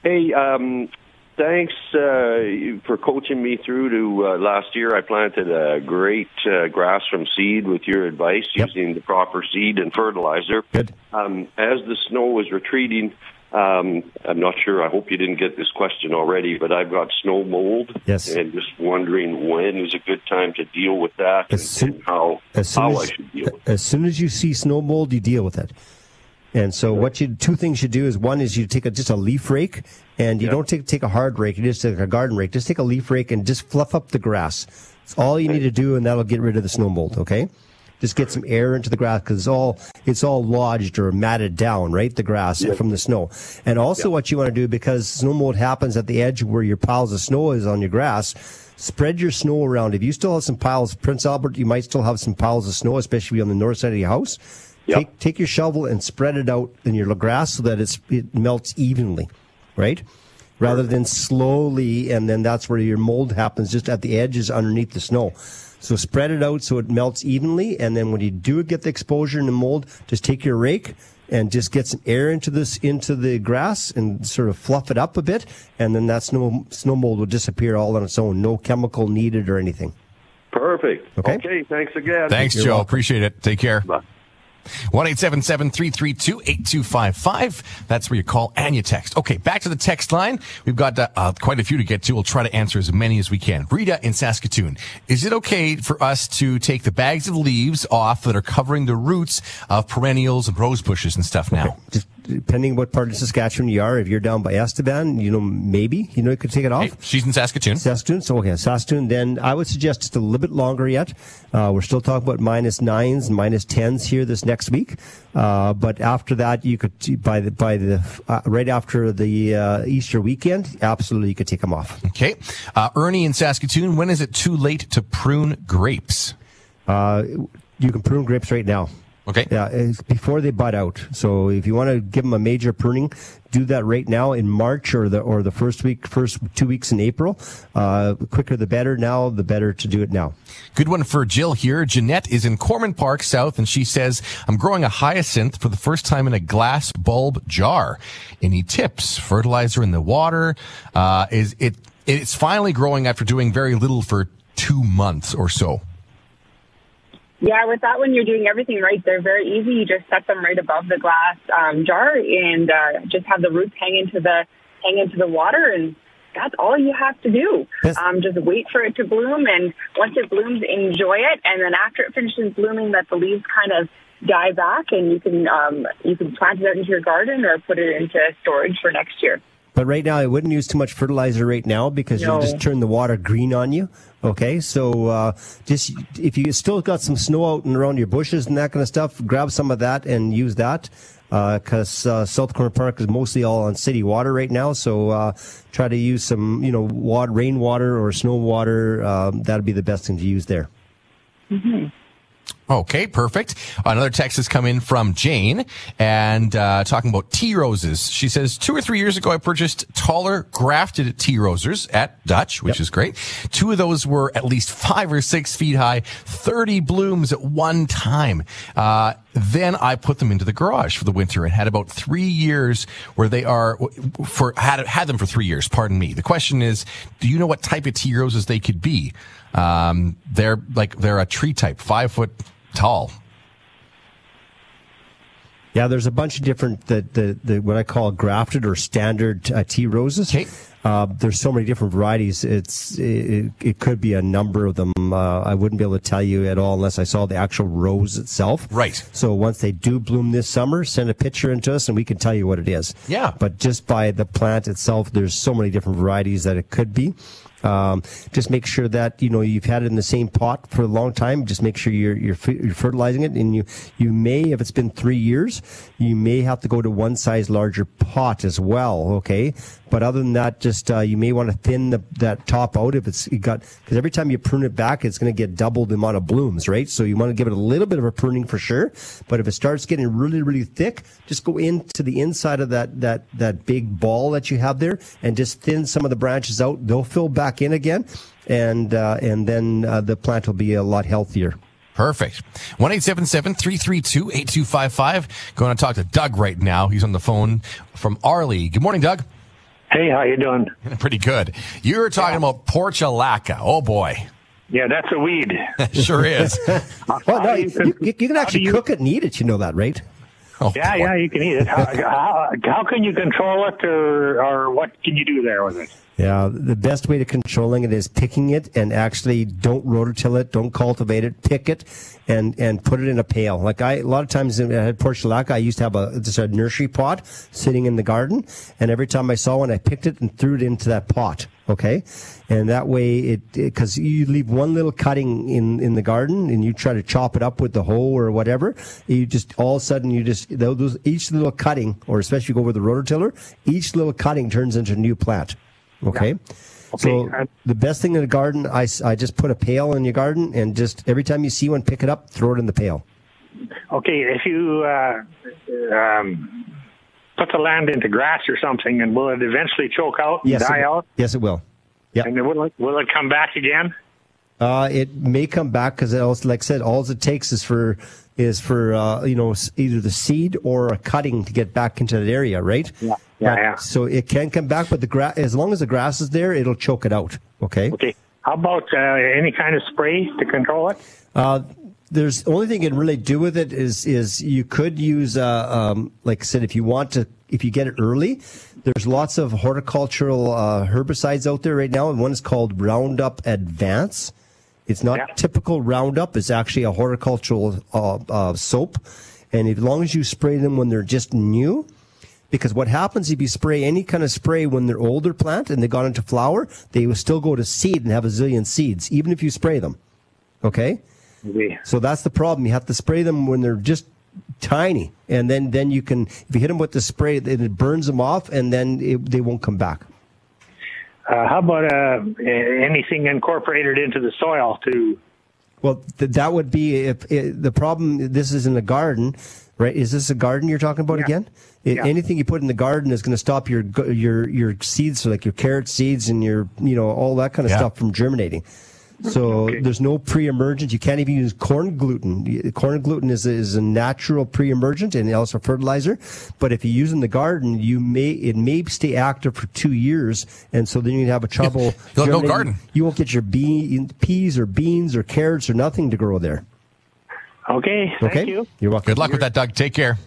Hey, um, thanks uh, for coaching me through to uh, last year. I planted a great uh, grass from seed with your advice, using the proper seed and fertilizer. Good. Um, as the snow was retreating, um, I'm not sure. I hope you didn't get this question already, but I've got snow mold. Yes. And just wondering when is a good time to deal with that and, and how, As soon how as, I should deal with it. as soon as you see snow mold, you deal with it. And so, what you two things you do is one is you take a, just a leaf rake, and you don't take take a hard rake. You just take a garden rake. Just take a leaf rake and just fluff up the grass. It's all you need to do, and that'll get rid of the snow mold. Okay. Just get some air into the grass because it's all it's all lodged or matted down, right? The grass from the snow. And also, what you want to do because snow mold happens at the edge where your piles of snow is on your grass. Spread your snow around. If you still have some piles, Prince Albert, you might still have some piles of snow, especially on the north side of your house. Take take your shovel and spread it out in your grass so that it's it melts evenly, right? Rather than slowly, and then that's where your mold happens, just at the edges underneath the snow. So spread it out so it melts evenly, and then when you do get the exposure in the mold, just take your rake and just get some air into this into the grass and sort of fluff it up a bit, and then that snow snow mold will disappear all on its own. No chemical needed or anything. Perfect. Okay. okay thanks again. Thanks, You're Joe. welcome. Appreciate it. Take care. One eight seven seven three three two eight two five five. That's where you call and you text. Okay, back to the text line. We've got uh, uh, quite a few to get to. We'll try to answer as many as we can. Rita in Saskatoon. Is it okay for us to take the bags of leaves off that are covering the roots of perennials and rose bushes and stuff now? Just depending what part of Saskatchewan you are, if you're down by Estevan, you know, maybe, you know, you could take it off. she's in Saskatoon. Saskatoon. So, okay, Saskatoon. Then I would suggest just a little bit longer yet. Uh, we're still talking about minus nines and minus tens here this next week. Uh, but after that, you could, by the, by the, uh, right after the, uh, Easter weekend, absolutely you could take them off. Okay. Uh, Ernie in Saskatoon. When is it too late to prune grapes? Uh, you can prune grapes right now. Okay. Yeah, it's before they bud out. So if you want to give them a major pruning, do that right now in March or the or the first week, first two weeks in April. Uh, quicker the better. Now the better to do it now. Good one for Jill here. Jeanette is in Corman Park South and she says, I'm growing a hyacinth for the first time in a glass bulb jar. Any tips? Fertilizer in the water? Uh, is it, it's finally growing after doing very little for two months or so. Yeah, with that one, you're doing everything right. They're very easy. You just set them right above the glass um, jar and uh, just have the roots hang into the hang into the water, and that's all you have to do. Um, just wait for it to bloom, and once it blooms, enjoy it. And then after it finishes blooming, let the leaves kind of die back, and you can um, you can plant it out into your garden or put it into storage for next year. But right now, I wouldn't use too much fertilizer right now because No. you'll just turn the water green on you. Okay, so uh, just if you still got some snow out and around your bushes and that kind of stuff, grab some of that and use that. Because uh, South Corman Park is mostly all on city water right now, so uh, try to use some, you know, water, rainwater or snow water. Um, that'd be the best thing to use there. Mm-hmm. Okay, perfect. Another text has come in from Jane and uh, talking about tea roses. She says, two or three years ago, I purchased taller grafted tea roses at Dutch, which is great. Two of those were at least five or six feet high, 30 blooms at one time. Uh, then I put them into the garage for the winter and had about three years where they are for had had them for three years. Pardon me. The question is, do you know what type of tea roses they could be? Um, they're like they're a tree type, five foot tall. Yeah, there's a bunch of different the the, the what I call grafted or standard uh, tea roses. Uh, there's so many different varieties. It's it, it could be a number of them. Uh, I wouldn't be able to tell you at all unless I saw the actual rose itself. Right. So once they do bloom this summer, send a picture into us and we can tell you what it is. Yeah. But just by the plant itself, there's so many different varieties that it could be. Um, just make sure that you know you've had it in the same pot for a long time. Just make sure you're you're, you're fertilizing it, and you you may, if it's been three years, you may have to go to one size larger pot as well. Okay, but other than that, just uh, you may want to thin the, that top out if it's got because every time you prune it back, it's going to get double the amount of blooms, right? So you want to give it a little bit of a pruning for sure. But if it starts getting really really thick, just go into the inside of that that that big ball that you have there and just thin some of the branches out. They'll fill back in again, and uh, and then uh, the plant will be a lot healthier. Perfect. One eight seven seven three three two eight two five five. Going to talk to Doug right now. He's on the phone from Arley. Good morning, Doug. Hey, how you doing? Pretty good. You were talking about portulaca. Oh boy. Yeah, that's a weed. sure is. well, no, you, you, you can actually cook it and eat it. You know that, right? Oh, yeah, yeah, you can eat it. How, how, how can you control it, or or what can you do there with it? Yeah, the best way to controlling it is picking it and actually don't rototill it, don't cultivate it, pick it and, and put it in a pail. Like I, a lot of times I had portulaca, I used to have a, just a nursery pot sitting in the garden. And every time I saw one, I picked it and threw it into that pot. Okay. And that way it, because you leave one little cutting in, in the garden and you try to chop it up with the hoe or whatever, you just, all of a sudden you just, those, each little cutting, or especially go with the rototiller, each little cutting turns into a new plant. Okay. Yeah. So the best thing in the garden, I, I just put a pail in your garden and just every time you see one, pick it up, throw it in the pail. Okay, if you uh, um, put the land into grass or something, and will it eventually choke out and Yes, die out? Yes, it will. Yeah. And will it, will it come back again? Uh, it may come back because, like I said, all it takes is for is for uh, you know either the seed or a cutting to get back into that area, right? Yeah, yeah, yeah. So it can come back, but the grass, as long as the grass is there, it'll choke it out. Okay. Okay. How about uh, any kind of spray to control it? Uh, there's only thing you can really do with it is is you could use uh, um, like I said if you want to if you get it early. There's lots of horticultural uh, herbicides out there right now, and one is called Roundup Advance. It's not typical Roundup; it's actually a horticultural uh, uh, soap, and as long as you spray them when they're just new, because what happens if you spray any kind of spray when they're older plant and they got into flower, they will still go to seed and have a zillion seeds, even if you spray them. Okay? So that's the problem. You have to spray them when they're just tiny. And then, then you can, if you hit them with the spray, it it burns them off and then it, they won't come back. Uh, how about uh, anything incorporated into the soil to? Well, th- that would be if it, the problem. This is in the garden, right? Is this a garden you're talking about again? I- Anything you put in the garden is going to stop your your your seeds, so like your carrot seeds and your you know all that kind of Yeah. stuff from germinating. So there's no pre-emergent. You can't even use corn gluten. Corn gluten is a, is a natural pre-emergent and also fertilizer. But if you use in the garden, you may it may stay active for two years, and so then you have a trouble. You'll no garden. You won't get your bean, peas or beans or carrots or nothing to grow there. Okay, thank Okay. you. You're welcome. Good luck with that, Doug. Take care.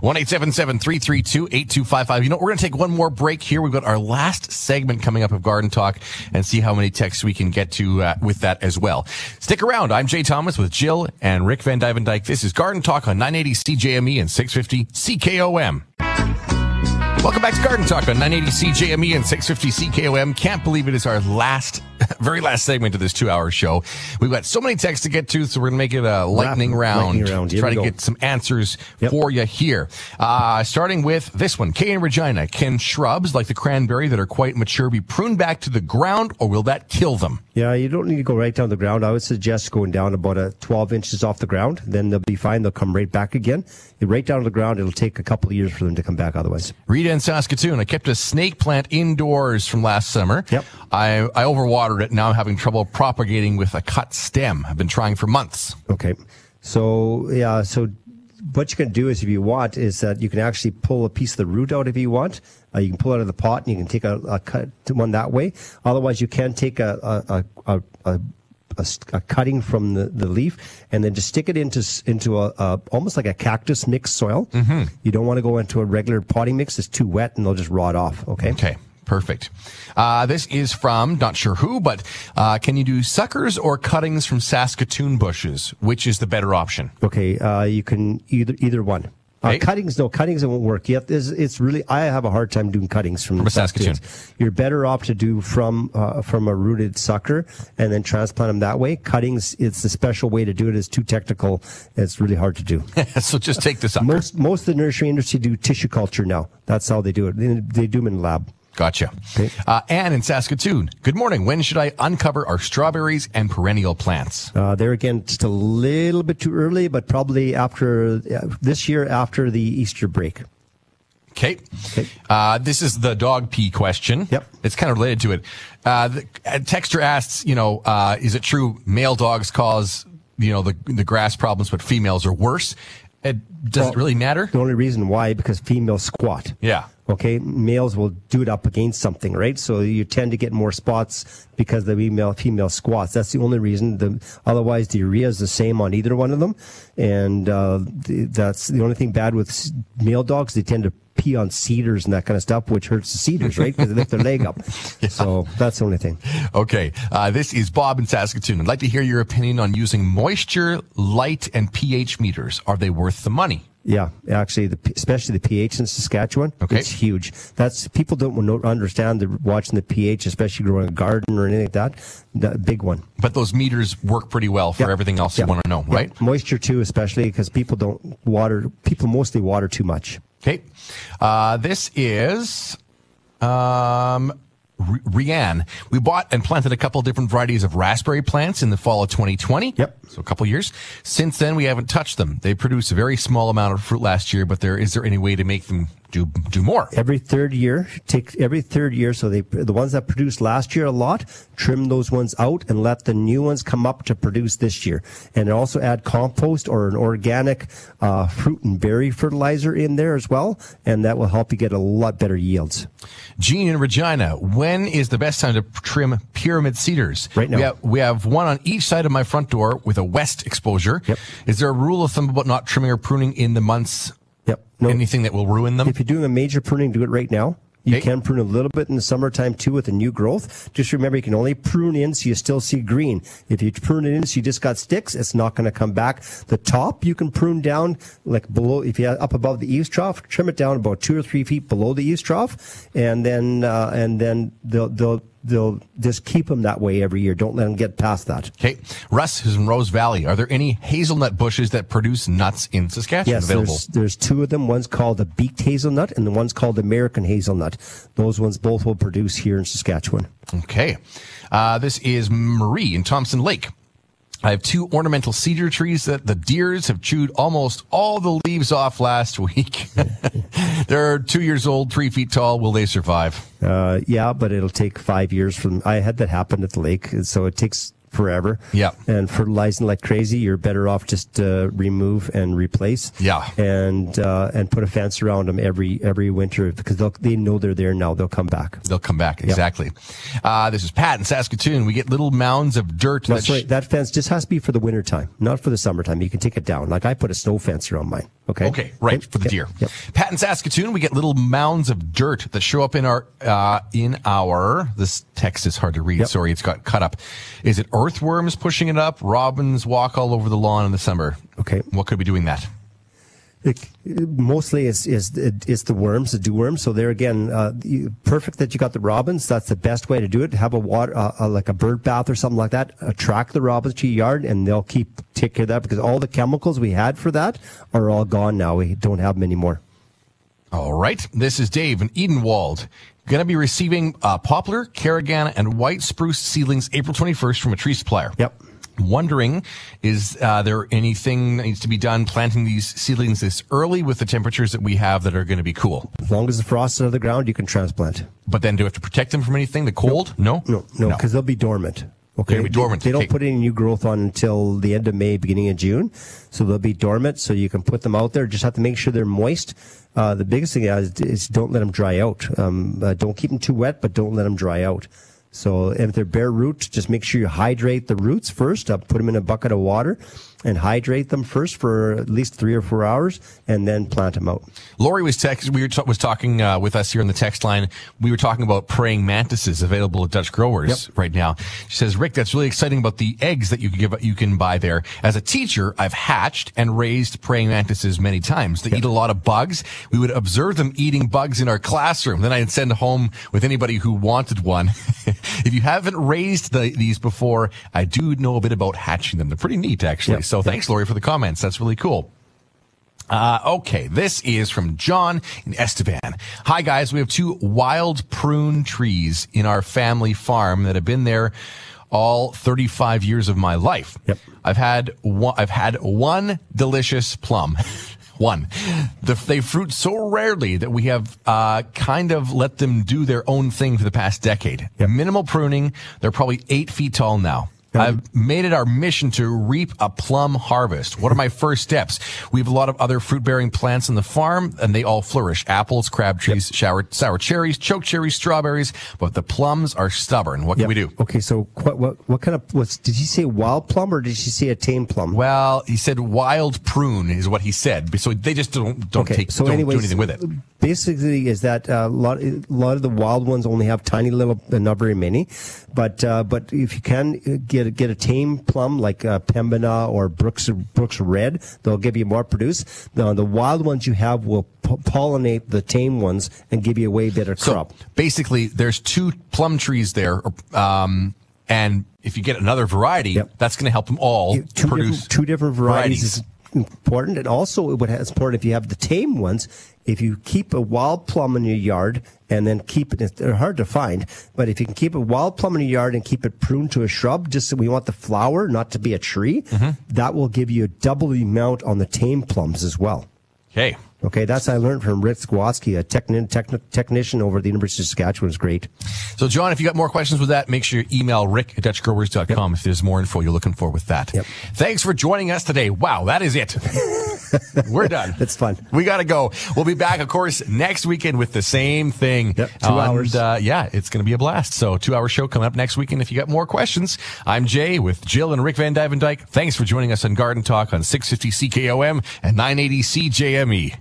One eight seven seven three three two eight two five five. You know, we're going to take one more break here. We've got our last segment coming up of Garden Talk and see how many texts we can get to uh, with that as well. Stick around. I'm Jay Thomas with Jill and Rick Van Duyvendyk. This is Garden Talk on 980 CJME and 650 CKOM. Welcome back to Garden Talk on 980 CJME and 650 CKOM. Can't believe it is our last, very last segment of this two hour show. We've got so many texts to get to, so we're going to make it a lightning round. lightning round. Try to go. get some answers for you here. Uh, starting with this one. Kay and Regina. Can shrubs like the cranberry that are quite mature be pruned back to the ground or will that kill them? Yeah, you don't need to go right down the ground. I would suggest going down about a 12 inches off the ground. Then they'll be fine. They'll come right back again. Right down to the ground. It'll take a couple of years for them to come back otherwise. Rita in Saskatoon. I kept a snake plant indoors from last summer. Yep. I, I overwatered it. Now I'm having trouble propagating with a cut stem. I've been trying for months. Okay. So, yeah, so what you can do is if you want is that you can actually pull a piece of the root out if you want. Uh, you can pull it out of the pot and you can take a, a cut one that way. Otherwise, you can take a, a, a, a, a a, cutting from the, the leaf and then just stick it into into a, a almost like a cactus mixed soil. Mhm. You don't want to go into a regular potting mix; it's too wet and they'll just rot off. Okay. Okay. Perfect. Uh, this is from not sure who, but uh, can you do suckers or cuttings from Saskatoon bushes? Which is the better option? Okay. Uh, you can either either one. Uh, Hey. Cuttings, no, cuttings it won't work. Yet it's, it's really I have a hard time doing cuttings from, From a Saskatoon. You're better off to do from uh, from a rooted sucker and then transplant them that way. Cuttings, it's the special way to do it. It's too technical. It's really hard to do. so just take this up. Most most of the nursery industry do tissue culture now. That's how they do it. They, they do them in the lab. Gotcha. Uh, Anne in Saskatoon. Good morning. When should I uncover our strawberries and perennial plants? Uh, there again, just a little bit too early, but probably after uh, this year after the Easter break. Okay. Uh, this is the dog pee question. Yep. It's kind of related to it. Uh, the uh, texter asks, you know, uh, is it true male dogs cause, you know, the, the grass problems, but females are worse? It doesn't Well, really matter? The only reason why, because females squat. Yeah. Okay, males will do it up against something, right? So you tend to get more spots because the female female squats. That's the only reason. The otherwise, the urea is the same on either one of them, and uh, the, that's the only thing bad with male dogs. They tend to pee on cedars and that kind of stuff, which hurts the cedars, right? Because they lift their leg up. So that's the only thing. Okay. Uh, this is Bob in Saskatoon. I'd like to hear your opinion on using moisture, light, and pH meters. Are they worth the money? Yeah, actually, the, especially the pH in Saskatchewan, Okay. it's huge. That's people don't understand the watching the pH, especially growing a garden or anything like that. The big one. But those meters work pretty well for everything else you want to know, Yeah. right? Moisture too, especially because people don't water. People mostly water too much. Okay. Uh, this is um, Rianne. We bought and planted a couple different varieties of raspberry plants in the fall of 2020. Yep. So a couple years. Since then, we haven't touched them. They produced a very small amount of fruit last year, but there is there any way to make them do do more? Every third year, take every third year. So they the ones that produced last year a lot, trim those ones out and let the new ones come up to produce this year. And also add compost or an organic uh, fruit and berry fertilizer in there as well, and that will help you get a lot better yields. Gene in Regina, when is the best time to trim pyramid cedars? Right now. We have, we have one on each side of my front door with a west exposure. Yep. Is there a rule of thumb about not trimming or pruning in the months? Yep. Anything that will ruin them? If you're doing a major pruning, do it right now. You can prune a little bit in the summertime too with a new growth. Just remember, you can only prune in so you still see green. If you prune it in so you just got sticks, it's not going to come back. The top you can prune down like below. If you have up above the eaves trough, trim it down about two or three feet below the eaves trough, and then uh, and then they'll they'll they'll just keep them that way every year. Don't let them get past that. Okay. Russ, is in Rose Valley, are there any hazelnut bushes that produce nuts in Saskatchewan Yes, available? there's, there's two of them. One's called the beaked hazelnut, and the one's called American hazelnut. Those ones both will produce here in Saskatchewan. Okay. Uh, this is Marie in Thomson Lake. I have two ornamental cedar trees that the deers have chewed almost all the leaves off last week. They're two years old, three feet tall. Will they survive? Uh, yeah, but it'll take five years from. I had that happen at the lake, so it takes forever. Yeah. And fertilizing like crazy, you're better off just uh, remove and replace. Yeah. And uh, and put a fence around them every every winter because they'll they know they're there now. They'll come back. They'll come back. Exactly. Uh, this is Pat in Saskatoon. We get little mounds of dirt. That's that right. That fence just has to be for the winter time, not for the summertime. You can take it down. Like I put a snow fence around mine. Okay. Okay, right for the deer. Pat in Saskatoon, we get little mounds of dirt that show up in our uh, in our. This text is hard to read. Sorry, it's got cut up. Is it earthworms pushing it up? Robins walk all over the lawn in the summer. Okay, what could be doing that? It, mostly it's, is it's the worms, the dew worms. So there again, uh, perfect that you got the robins. That's the best way to do it. Have a water, uh, uh, like a bird bath or something like that. Attract the robins to your yard, and they'll keep take care of that because all the chemicals we had for that are all gone now. We don't have them anymore. All right. This is Dave in Edenwold. Going to be receiving uh, poplar, caragana, and white spruce seedlings April 21st from a tree supplier. Yep. Wondering, is uh, there anything that needs to be done planting these seedlings this early with the temperatures that we have that are going to be cool? As long as the frost is of the ground, you can transplant. But then do we have to protect them from anything? The cold? No? No, no, because they'll be dormant. Okay, They'll be dormant. They, they don't put any new growth on until the end of May, beginning of June, so they'll be dormant. So you can put them out there. Just have to make sure they're moist. Uh, the biggest thing is, is don't let them dry out. Um, uh, don't keep them too wet, but don't let them dry out. So if they're bare root, just make sure you hydrate the roots first. Uh, put them in a bucket of water and hydrate them first for at least three or four hours, and then plant them out. Lori was text. We were t- was talking uh, with us here on the text line. We were talking about praying mantises available at Dutch Growers Yep. right now. She says, "Rick, that's really exciting about the eggs that you can give you can buy there. As a teacher, I've hatched and raised praying mantises many times. They eat a lot of bugs. We would observe them eating bugs in our classroom. Then I'd send home with anybody who wanted one. if you haven't raised the, these before, I do know a bit about hatching them. They're pretty neat, actually. Yep. So thanks, Lori, for the comments. That's really cool." Uh, okay, this is from John in Estevan. Hi guys, we have two wild prune trees in our family farm that have been there all 35 years of my life. Yep. I've had one, I've had one delicious plum. one. The, they fruit so rarely that we have, uh, kind of let them do their own thing for the past decade. Minimal pruning. They're probably eight feet tall now. I've made it our mission to reap a plum harvest. What are my first steps? We have a lot of other fruit bearing plants on the farm and they all flourish. Apples, crab trees, sour, sour cherries, choke cherries, strawberries, but the plums are stubborn. What can Yep. we do? Okay, so what, what, what kind of, was, did he say wild plum or did she say a tame plum? Well, he said wild prune is what he said. So they just don't, don't Okay, take, so don't anyways, do anything with it. Basically, is that uh, a lot? A lot of the wild ones only have tiny little, uh, not very many. But uh, but if you can uh, get get a tame plum like uh, Pembina or Brooks Brooks Red, they'll give you more produce. The, the wild ones you have will p- pollinate the tame ones and give you a way better crop. So basically, there's two plum trees there, um, and if you get another variety, that's going to help them all two produce different, two different varieties, is important, and also it would it's important if you have the tame ones. If you keep a wild plum in your yard and then keep it, they're hard to find, but if you can keep a wild plum in your yard and keep it pruned to a shrub, just so we want the flower not to be a tree, Mm-hmm. that will give you a double the amount on the tame plums as well. Okay. Okay, that's I learned from Rick Sawatzky, a techni- techni- technician over at the University of Saskatchewan. It's great. So, John, if you got more questions with that, make sure you email rick at dutchgrowers.com if there's more info you're looking for with that. Yep. Thanks for joining us today. Wow, that is it. We're done. That's fun. We got to go. We'll be back, of course, next weekend with the same thing. Yep, two hours. Uh, yeah, it's going to be a blast. So, two hour show coming up next weekend. If you got more questions, I'm Jay with Jill and Rick Van Duyvendyk. Thanks for joining us on Garden Talk on 650 CKOM and 980 CJME.